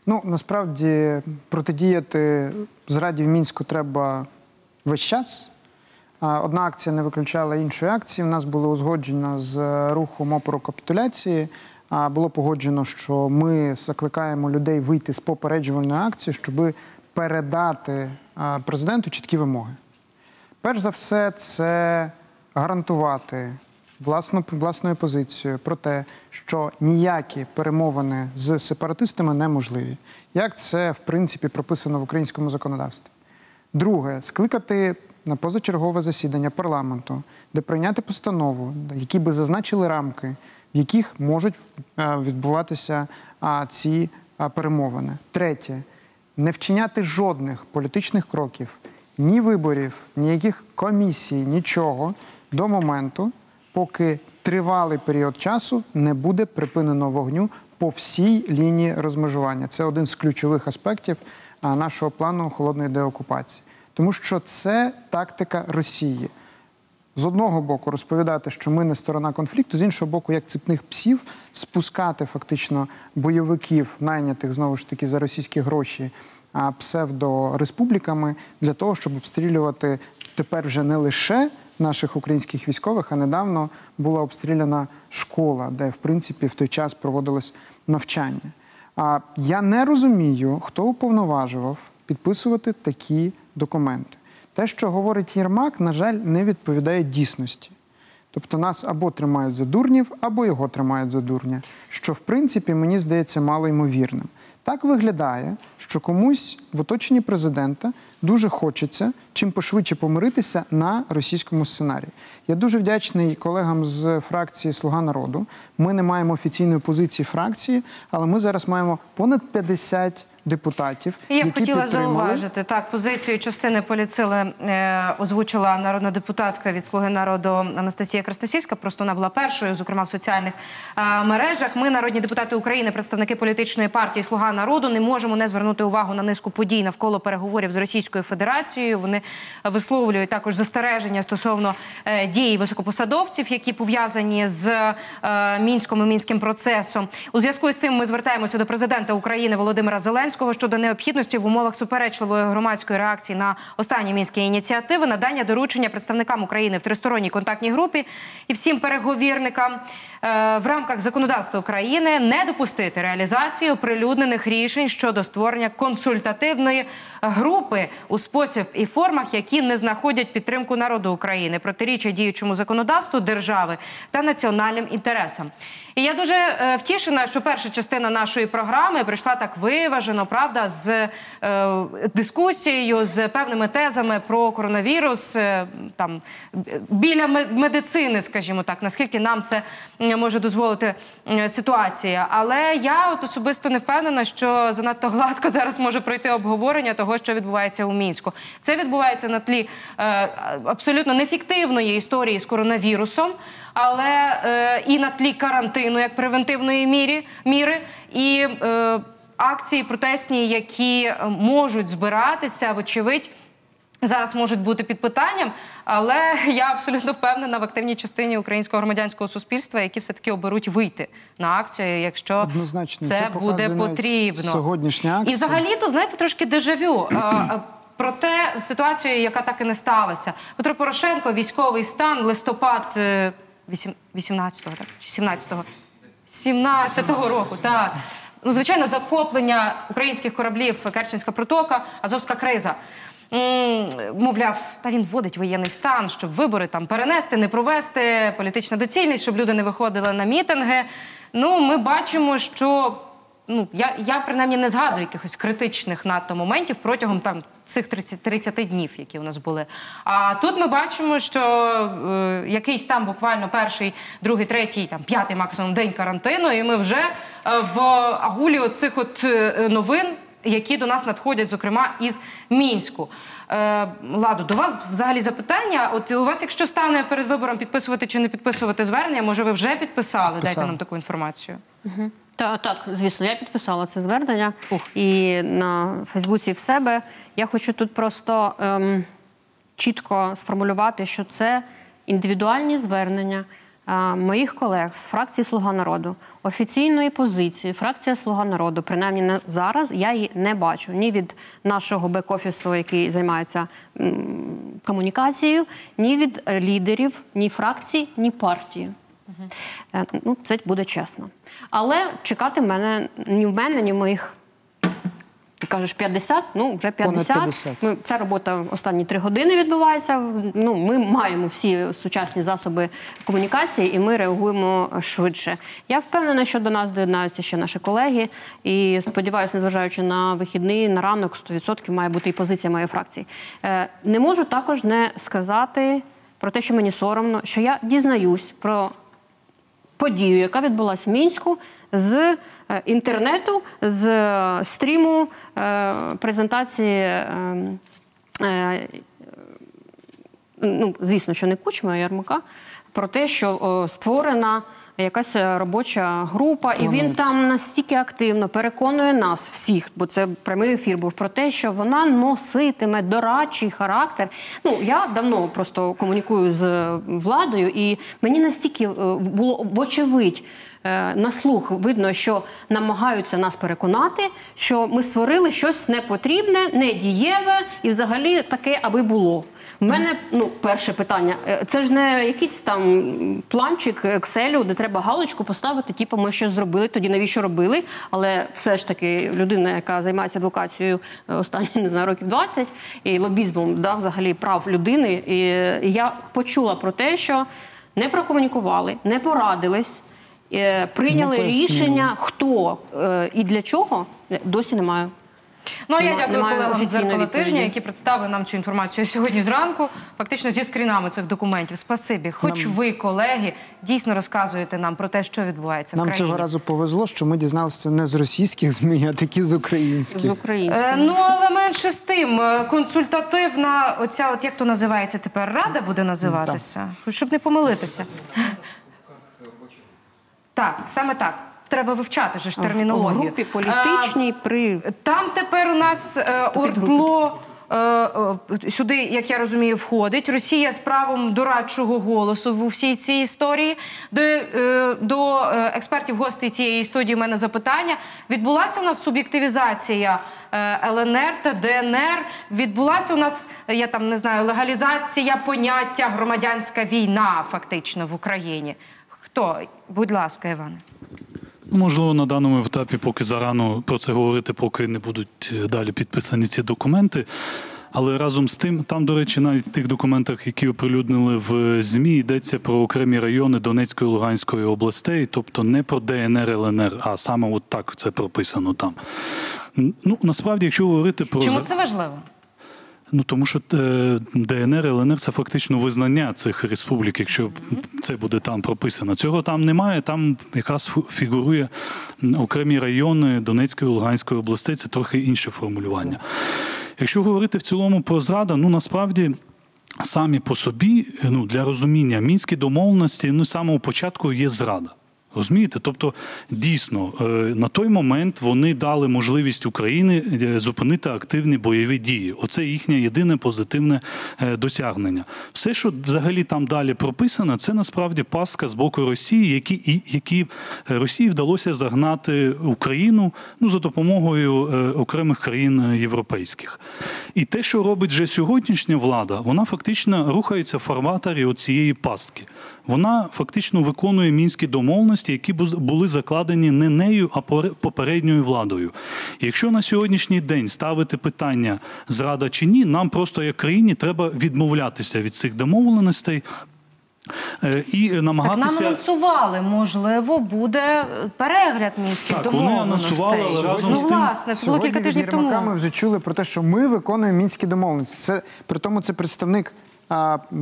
Ну насправді протидіяти зраді в мінську треба весь час. Одна акція не виключала іншої акції. У нас було узгоджено з рухом опору капітуляції. Було погоджено, що ми закликаємо людей вийти з попереджувальної акції, щоб передати президенту чіткі вимоги. Перш за все, це гарантувати власну, власною позицією про те, що ніякі перемовини з сепаратистами неможливі, як це в принципі прописано в українському законодавстві. Друге, скликати на позачергове засідання парламенту, де прийняти постанову, які би зазначили рамки, в яких можуть е, відбуватися ці перемовини. Третє, не вчиняти жодних політичних кроків, ні виборів, ніяких комісій, нічого до моменту, поки тривалий період часу не буде припинено вогню по всій лінії розмежування. Це один з ключових аспектів нашого плану холодної деокупації, тому що це тактика Росії. З одного боку розповідати, що ми не сторона конфлікту, з іншого боку, як цепних псів, спускати фактично бойовиків, найнятих знову ж таки за російські гроші псевдореспубліками, для того, щоб обстрілювати тепер вже не лише наших українських військових, а недавно була обстріляна школа, де в принципі в той час проводилось навчання. А я не розумію, хто уповноважував підписувати такі документи. Те, що говорить Єрмак, на жаль, не відповідає дійсності. Тобто нас або тримають за дурнів, або його тримають за дурня, що в принципі мені здається мало ймовірним. Так виглядає, що комусь в оточенні президента дуже хочеться чим пошвидше помиритися на російському сценарії. Я дуже вдячний колегам з фракції Слуга народу. Ми не маємо офіційної позиції фракції, але ми зараз маємо понад 50 депутатів, Я які хотіла підтримали. зауважити так. Позицію частини поліцили е, озвучила народна депутатка від Слуги народу Анастасія Крастосівська. Просто вона була першою, зокрема в соціальних е, мережах. Ми, народні депутати України, представники політичної партії Слуга народу, не можемо не звернути увагу на низку подій навколо переговорів з Російською Федерацією. Вони висловлюють також застереження стосовно е, дій високопосадовців, які пов'язані з е, мінськом і мінським процесом. У зв'язку з цим ми звертаємося до президента України Володимира Зеленського щодо необхідності в умовах суперечливої громадської реакції на останні мінські ініціативи надання доручення представникам України в тристоронній контактній групі і всім переговірникам е, в рамках законодавства України не допустити реалізацію прилюднених рішень щодо створення консультативної групи у спосіб і формах, які не знаходять підтримку народу України, протирічать діючому законодавству держави та національним інтересам. І я дуже е, втішена, що перша частина нашої програми прийшла так виважено, правда, з е, дискусією, з певними тезами про коронавірус, е, там біля ме- медицини, скажімо так, наскільки нам це може дозволити ситуація. Але я от особисто не впевнена, що занадто гладко зараз може пройти обговорення того, що відбувається у мінську. Це відбувається на тлі абсолютно нефіктивної історії з коронавірусом, але е, і на тлі карантину як превентивної мірі, міри, і е, акції протестні, які е, можуть збиратися, вочевидь. Зараз можуть бути під питанням, але я абсолютно впевнена в активній частині українського громадянського суспільства, які все таки оберуть вийти на акцію, якщо Однозначно, це, це буде потрібно. сьогоднішня акція. І взагалі, то знаєте, трошки дежавю. А, Проте ситуацію, яка так і не сталася. Петро Порошенко, військовий стан, листопад е, 18-го, так? Чи 17-го? 17-го року, так. Ну, звичайно, захоплення українських кораблів Керченська протока, Азовська криза. Мовляв, та він вводить воєнний стан, щоб вибори там перенести, не провести, політична доцільність, щоб люди не виходили на мітинги. Ну, ми бачимо, що ну я, я принаймні не згадую якихось критичних надто моментів протягом там цих 30, 30 днів, які у нас були. А тут ми бачимо, що е, якийсь там буквально перший, другий, третій, там п'ятий максимум день карантину, і ми вже е, в агулі оцих от е, новин. Які до нас надходять, зокрема із мінську, Е, Ладо, до вас взагалі запитання. От у вас, якщо стане перед вибором підписувати чи не підписувати звернення, може ви вже підписали? Дайте нам таку інформацію. Угу. Так, так, звісно, я підписала це звернення і на Фейсбуці в себе. Я хочу тут просто ем, чітко сформулювати, що це індивідуальні звернення е, моїх колег з фракції Слуга народу, офіційної позиції. Фракція Слуга народу, принаймні на зараз, я її не бачу ні від нашого бек-офісу, який займається м, комунікацією, ні від лідерів, ні фракції, ні партії. Е, Ну, це буде чесно. Але чекати мене ні в мене, ні в моїх. Ти кажеш 50, ну вже 50. 50. Ну, ця робота останні три години відбувається. Ну, ми маємо всі сучасні засоби комунікації і ми реагуємо швидше. Я впевнена, що до нас доєднаються ще наші колеги. І сподіваюся, незважаючи на вихідний, на ранок, 100% має бути і позиція моєї фракції. Е, Не можу також не сказати про те, що мені соромно, що я дізнаюсь про подію, яка відбулася в мінську з е, інтернету, з е, стріму е, презентації. е, е, Ну, звісно, що не кучма, а ярмака, про те, що створена якась е, робоча група, і він там настільки активно переконує нас всіх, бо це прямий ефір був про те, що вона носитиме дорадчий характер. Ну я давно просто комунікую з владою, і мені настільки е, було вочевидь. е, На слух видно, що намагаються нас переконати, що ми створили щось непотрібне, недієве і взагалі таке, аби було. У мене ну перше питання. е, Це ж не якийсь там планчик Excel, де треба галочку поставити, типу, ми щось зробили, тоді навіщо робили. Але все ж таки людина, яка займається адвокацією е, останні не знаю, років 20 і лобізмом, да, взагалі прав людини. І я почула про те, що не прокомунікували, не порадились. е, Прийняли рішення, хто і для чого, досі немає. Ну а я Нема- дякую колегам відповіді. тижня, які представили нам цю інформацію сьогодні зранку, фактично зі скрінами цих документів. Спасибі. Хоч Нам- ви, колеги, дійсно розказуєте нам про те, що відбувається в Нам цього разу повезло, що ми дізналися не з російських ЗМІ, а такі з українських. Е, ну але менше з тим, е, консультативна, оця, от як то називається тепер, рада буде називатися, щоб не помилитися. Так, саме так. Треба вивчати же ж В- в групі політичній при там тепер у нас е, ордло. е, е, Сюди, як я розумію, входить Росія з правом дорадчого голосу в всій цій історії. До, до експертів гостей цієї студії в мене запитання. Відбулася у нас суб'єктивізація ЛНР та ДНР. Відбулася у нас, я там не знаю, легалізація поняття громадянська війна фактично в Україні. Хто? Будь ласка, Іване. Можливо, на даному етапі поки зарано про це говорити, поки не будуть е, далі підписані ці документи. Але разом з тим, там, до речі, навіть в тих документах, які оприлюднили в ЗМІ, йдеться про окремі райони Донецької і Луганської областей, тобто не про ДНР, ЛНР, а саме от так це прописано там. Ну, насправді, якщо говорити про Чому це важливо? Ну тому що е, ДНР, ЛНР це фактично визнання цих республік, якщо це буде там прописано. Цього там немає. Там якраз фігурує окремі райони Донецької, Луганської областей. Це трохи інше формулювання. Якщо говорити в цілому про зрада, ну насправді. Самі по собі, ну для розуміння мінські домовленості, ну самого початку є зрада. Розумієте? Тобто, дійсно, е, на той момент вони дали можливість Україні е, зупинити активні бойові дії. Оце їхнє єдине позитивне е, досягнення. Все, що взагалі там далі прописано, це насправді пастка з боку Росії, які які Росії вдалося загнати Україну ну за допомогою окремих країн європейських. І те, що робить вже сьогоднішня влада, вона фактично рухається в фарватері цієї пастки. Вона фактично виконує мінські домовленості, які були закладені не нею, а попередньою владою. І якщо на сьогоднішній день ставити питання зрада чи ні, нам просто як країні треба відмовлятися від цих домовленостей. е, І Так нам намагатися анонсували, можливо, буде перегляд мінських Так, вони домовленостей. анонсували, але разом ну, з тим- власне, це було Сьогодні кілька від тижнів Єрмака тому. Ми вже чули про те, що ми виконуємо мінські домовленості. Це при тому, це представник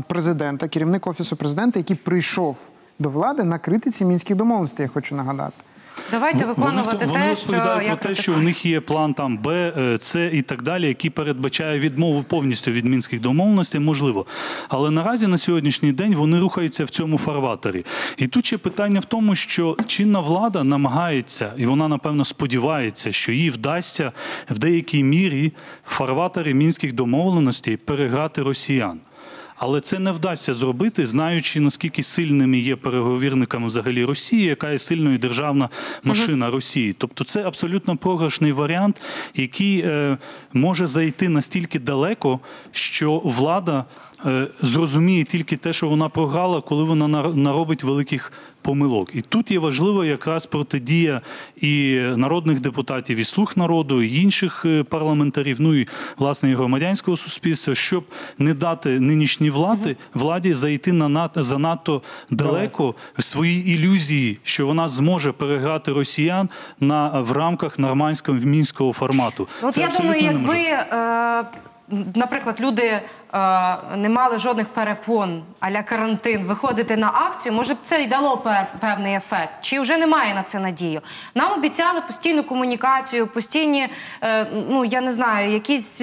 президента, керівник офісу президента, який прийшов до влади накрити ці мінські домовленості. Я хочу нагадати. Давайте виконувати вони те, що розповідають я про те, що у них є план там Б, е, С і так далі, який передбачає відмову повністю від мінських домовленостей, можливо. Але наразі на сьогоднішній день вони рухаються в цьому фарватері. І тут ще питання в тому, що чинна влада намагається, і вона напевно сподівається, що їй вдасться в деякій мірі фарватері мінських домовленостей переграти росіян. Але це не вдасться зробити, знаючи наскільки сильними є переговірниками взагалі Росії, яка є сильною державна машина Росії. Тобто це абсолютно програшний варіант, який е, може зайти настільки далеко, що влада зрозуміє тільки те, що вона програла, коли вона нар- наробить великих помилок. І тут є важливо якраз протидія і народних депутатів, і слуг народу, і інших е, парламентарів, ну і власне і громадянського суспільства, щоб не дати нинішній влади владі зайти на над- занадто далеко в свої ілюзії, що вона зможе переграти росіян на в рамках нормандського мінського формату. От Це я думаю, якби, е, наприклад, люди е, не мали жодних перепон аля карантин виходити на акцію, може б це й дало певний ефект. Чи вже немає на це надію? Нам обіцяли постійну комунікацію, постійні, е, ну я не знаю, якісь.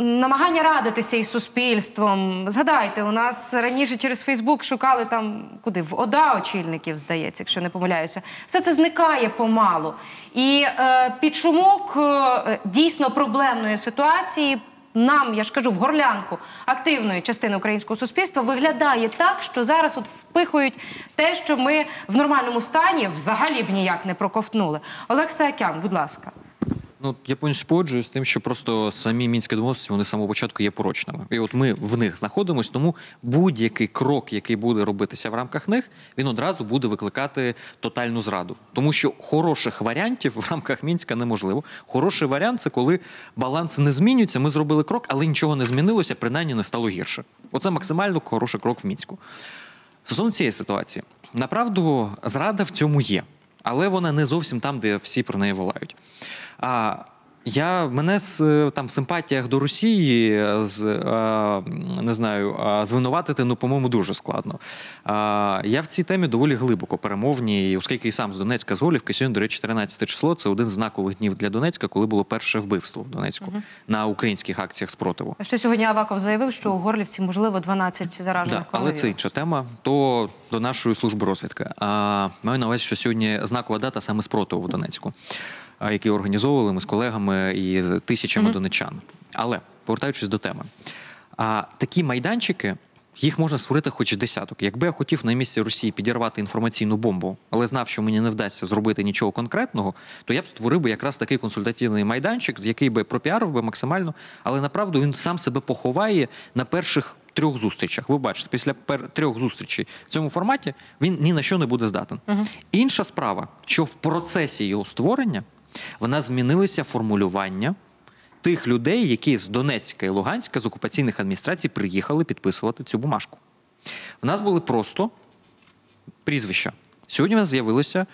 Намагання радитися із суспільством. Згадайте, у нас раніше через Фейсбук шукали там куди в ОДА очільників, здається, якщо не помиляюся. Все це зникає помалу. І е, під шумок е, дійсно проблемної ситуації. Нам, я ж кажу, в горлянку активної частини українського суспільства виглядає так, що зараз от впихують те, що ми в нормальному стані взагалі б ніяк не проковтнули. Олег Саакян, будь ласка. Ну, я повністю погоджуюсь з тим, що просто самі мінські домовленості вони з самого початку є порочними. І от ми в них знаходимося, тому будь-який крок, який буде робитися в рамках них, він одразу буде викликати тотальну зраду. Тому що хороших варіантів в рамках мінська неможливо. Хороший варіант це коли баланс не змінюється. Ми зробили крок, але нічого не змінилося, принаймні не стало гірше. Оце максимально хороший крок в мінську. Стосовно цієї ситуації, направду, зрада в цьому є, але вона не зовсім там, де всі про неї волають. А Я мене з е, там в симпатіях до Росії е, з е, не знаю, звинуватити, ну по-моєму, дуже складно. Я в цій темі доволі глибоко перемовні, оскільки і сам з Донецька з Голівки, сьогодні, до речі, 13 число це один з знакових днів для Донецька, коли було перше вбивство в Донецьку на українських акціях спротиву. А ще сьогодні Аваков заявив, що у Горлівці можливо 12 заражених Да, але це інша тема. То до нашої служби розвідки. А маю на увазі, що сьогодні знакова дата саме спротиву в Донецьку, який організовували ми з колегами і тисячами Мгм. донечан. Але повертаючись до теми, а такі майданчики. Їх можна створити хоч десяток. Якби я хотів на місці Росії підірвати інформаційну бомбу, але знав, що мені не вдасться зробити нічого конкретного, то я б створив би якраз такий консультативний майданчик, який би пропіарив би максимально, але направду він сам себе поховає на перших трьох зустрічах. Ви бачите, після пер- трьох зустрічей в цьому форматі він ні на що не буде здатен. Інша справа, що в процесі його створення вона змінилися формулювання тих людей, які з Донецька і Луганська з окупаційних адміністрацій приїхали підписувати цю бумажку. В нас були просто прізвища. Сьогодні у нас з'явилися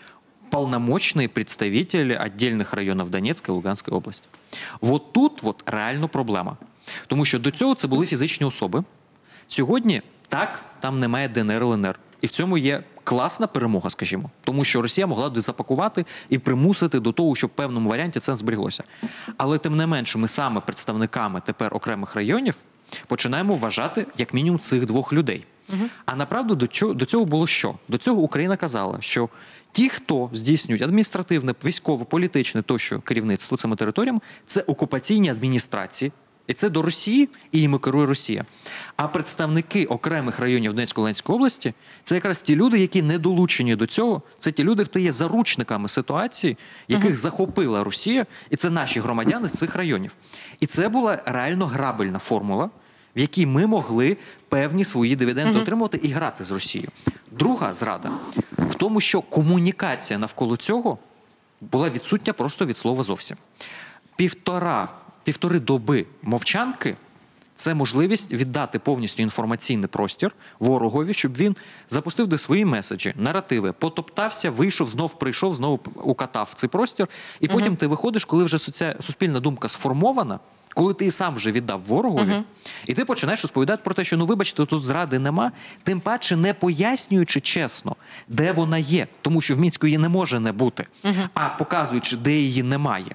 полномочные представители отдельных районів Донецької і Луганської області. Вот тут от реально проблема. Тому що до цього це були фізичні особи. Сьогодні так, там немає ДНР ЛНР. І в цьому є класна перемога, скажімо, тому що Росія могла б запакувати і примусити до того, щоб в певному варіанті це зберіглося. Але тим не менше, ми саме представниками тепер окремих районів починаємо вважати як мінімум цих двох людей. А направду до цього, до цього було що? До цього Україна казала, що ті, хто здійснюють адміністративне, військове, політичне тощо керівництво цими територіями, це окупаційні адміністрації. І це до Росії, і їм керує Росія. А представники окремих районів Донецької Луганської області це якраз ті люди, які не долучені до цього. Це ті люди, хто є заручниками ситуації, яких Мгм. захопила Росія, і це наші громадяни з цих районів. І це була реально грабельна формула, в якій ми могли певні свої дивіденди Мгм. отримувати і грати з Росією. Друга зрада в тому, що комунікація навколо цього була відсутня просто від слова зовсім. Півтора, півтори доби мовчанки. Це можливість віддати повністю інформаційний простір ворогові, щоб він запустив де свої меседжі, наративи, потоптався, вийшов, знов прийшов, знову укатав цей простір. І потім Мгм. ти виходиш, коли вже соці... суспільна думка сформована, коли ти і сам вже віддав ворогові, Мгм. і ти починаєш розповідати про те, що ну вибачте, тут зради нема, тим паче не пояснюючи чесно, де вона є, тому що в мінську її не може не бути, а показуючи, де її немає.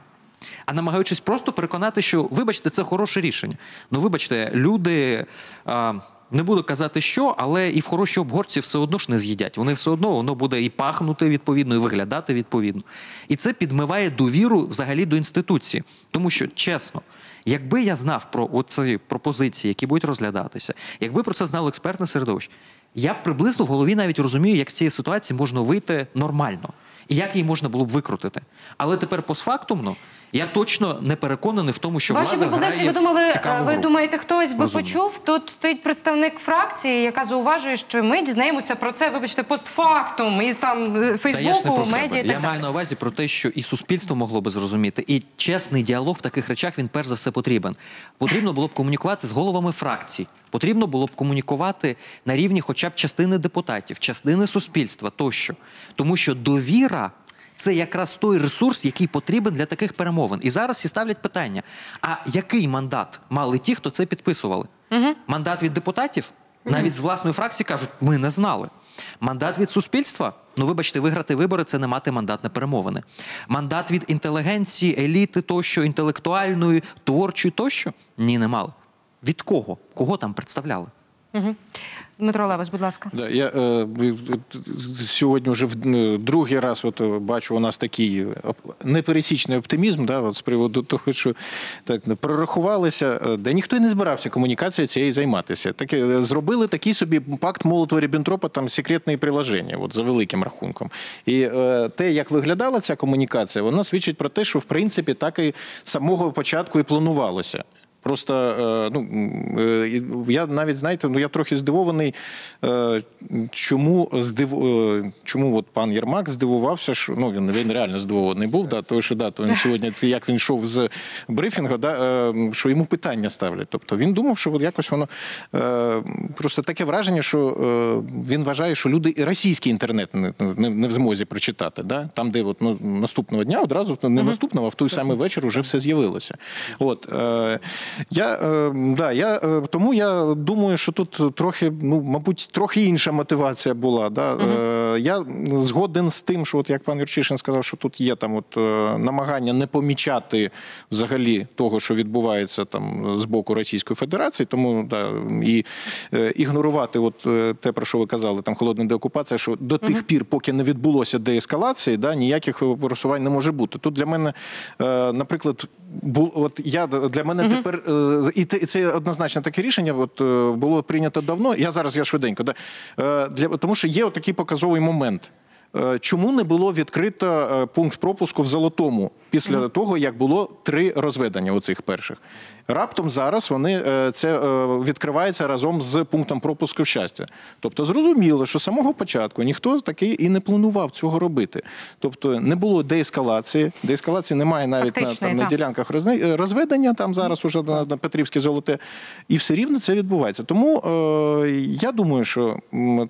А намагаючись просто переконати, що вибачте, це хороше рішення. Ну, вибачте, люди. А, не буду казати, що, але і в хорошій обгорці все одно ж не з'їдять. Вони все одно воно буде і пахнути відповідно, і виглядати відповідно. І це підмиває довіру взагалі до інституції. Тому що, чесно, якби я знав про оці пропозиції, які будуть розглядатися, якби про це знало експертне середовище, я приблизно в голові навіть розумію, як з цієї ситуації можна вийти нормально і як її можна було б викрутити. Але тепер постфактумно я точно не переконаний в тому, що Ваші влада пропозиції, грає ви думали, цікаву ви гру. думаєте, хтось би Розумно. почув? Тут стоїть представник фракції, яка зауважує, що ми дізнаємося про це, вибачте, постфактум, і там е, Та я ж не Фейсбуку, про себе. медіа і Я так маю на увазі про те, що і суспільство могло би зрозуміти, і чесний діалог в таких речах він перш за все потрібен. Потрібно було б комунікувати з головами фракцій. Потрібно було б комунікувати на рівні, хоча б частини депутатів, частини суспільства тощо, тому що довіра. Це якраз той ресурс, який потрібен для таких перемовин. І зараз всі ставлять питання: а який мандат мали ті, хто це підписували? Мандат від депутатів? Навіть з власної фракції кажуть, ми не знали. Мандат від суспільства? Ну, вибачте, виграти вибори це не мати мандат на перемовини. Мандат від інтелігенції, еліти тощо, інтелектуальної, творчої тощо? Ні, не мали. Від кого? Кого там представляли? Дмитро Левас, будь ласка. Да, я е, сьогодні вже в е, другий раз от, е, бачу у нас такий непересічний оптимізм, да, от, з приводу того, що так не прорахувалися, е, де ніхто не збирався комунікацією цією займатися. Таке зробили такий собі пакт молотова ріббентропа там секретне приложення, от за великим рахунком. І е, те, як виглядала ця комунікація, вона свідчить про те, що в принципі так і самого початку і планувалося. Просто е, ну е, я навіть знаєте, ну я трохи здивований, е, чому здив... чому от пан Єрмак здивувався, що ну він, він реально здивований був, да, тому що да, то він сьогодні, як він йшов з брифінгу, да, що йому питання ставлять. Тобто він думав, що от якось воно просто таке враження, що він вважає, що люди і російський інтернет не, не, не в змозі прочитати. Да? Там, де от, ну, наступного дня одразу не наступного, а в той самий вечір вже все з'явилося. От я е, да, я е, тому я думаю, що тут трохи, ну мабуть, трохи інша мотивація була. Да? Е, я згоден з тим, що от як пан Юрчишин сказав, що тут є там от намагання не помічати взагалі того, що відбувається там з боку Російської Федерації, тому да, і ігнорувати, от те, про що ви казали, там холодна деокупація, що до тих пір, поки не відбулося деескалації, да, ніяких просувань не може бути. Тут для мене, наприклад, бу, от я для мене тепер е, і це однозначно таке рішення. От е, було прийнято давно. Я зараз я швиденько, да, е, для тому, що є такий показовий момент. Е, Чому не було відкрито е, пункт пропуску в Золотому після того, як було три розведення цих перших? Раптом зараз вони е, це е, відкривається разом з пунктом пропуску в щастя. Тобто зрозуміло, що з самого початку ніхто такий і не планував цього робити. Тобто не було деескалації. Деескалації немає навіть на, там, на ділянках е, розведення, там зараз уже на, на Петрівське золоте, і все рівно це відбувається. Тому е, я думаю, що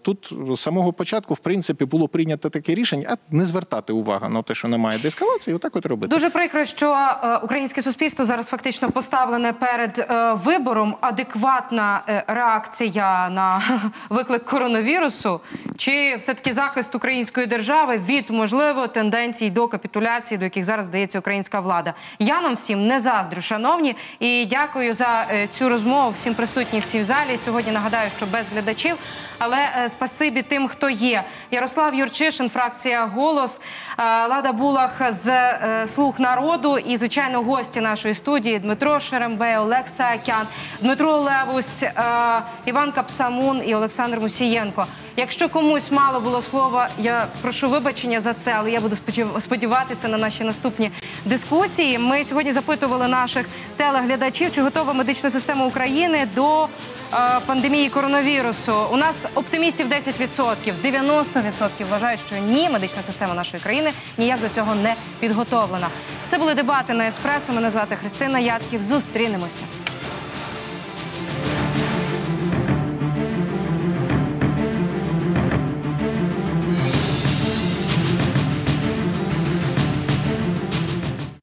тут з самого початку, в принципі, було прийнято таке рішення, а не звертати увагу на те, що немає деескалації, отак от робити. Дуже прикро, що українське суспільство зараз фактично поставлене перед е, вибором. Адекватна е, реакція на виклик коронавірусу, чи все-таки захист української держави від можливо тенденцій до капітуляції, до яких зараз здається українська влада. Я нам всім не заздрю, шановні, і дякую за е, цю розмову всім присутнім в цій залі. Сьогодні нагадаю, що без глядачів, але спасибі тим, хто є. Ярослав Юрчишин, фракція Голос, Лада Булах з Слуг народу і звичайно гості нашої студії Дмитро Шерембей, Олег Саакян, Дмитро Левусь, е, Іван Капсамун і Олександр Мусієнко. Якщо комусь мало було слова, я прошу вибачення за це, але я буду сподів- сподіватися на наші наступні дискусії. Ми сьогодні запитували наших телеглядачів, чи готова медична система України до е, пандемії коронавірусу. У нас оптимістів 10%, 90% вважають, що ні, медична система нашої країни ніяк до цього не підготовлена. Це були дебати на еспресо. Мене звати Христина Krenemo sad.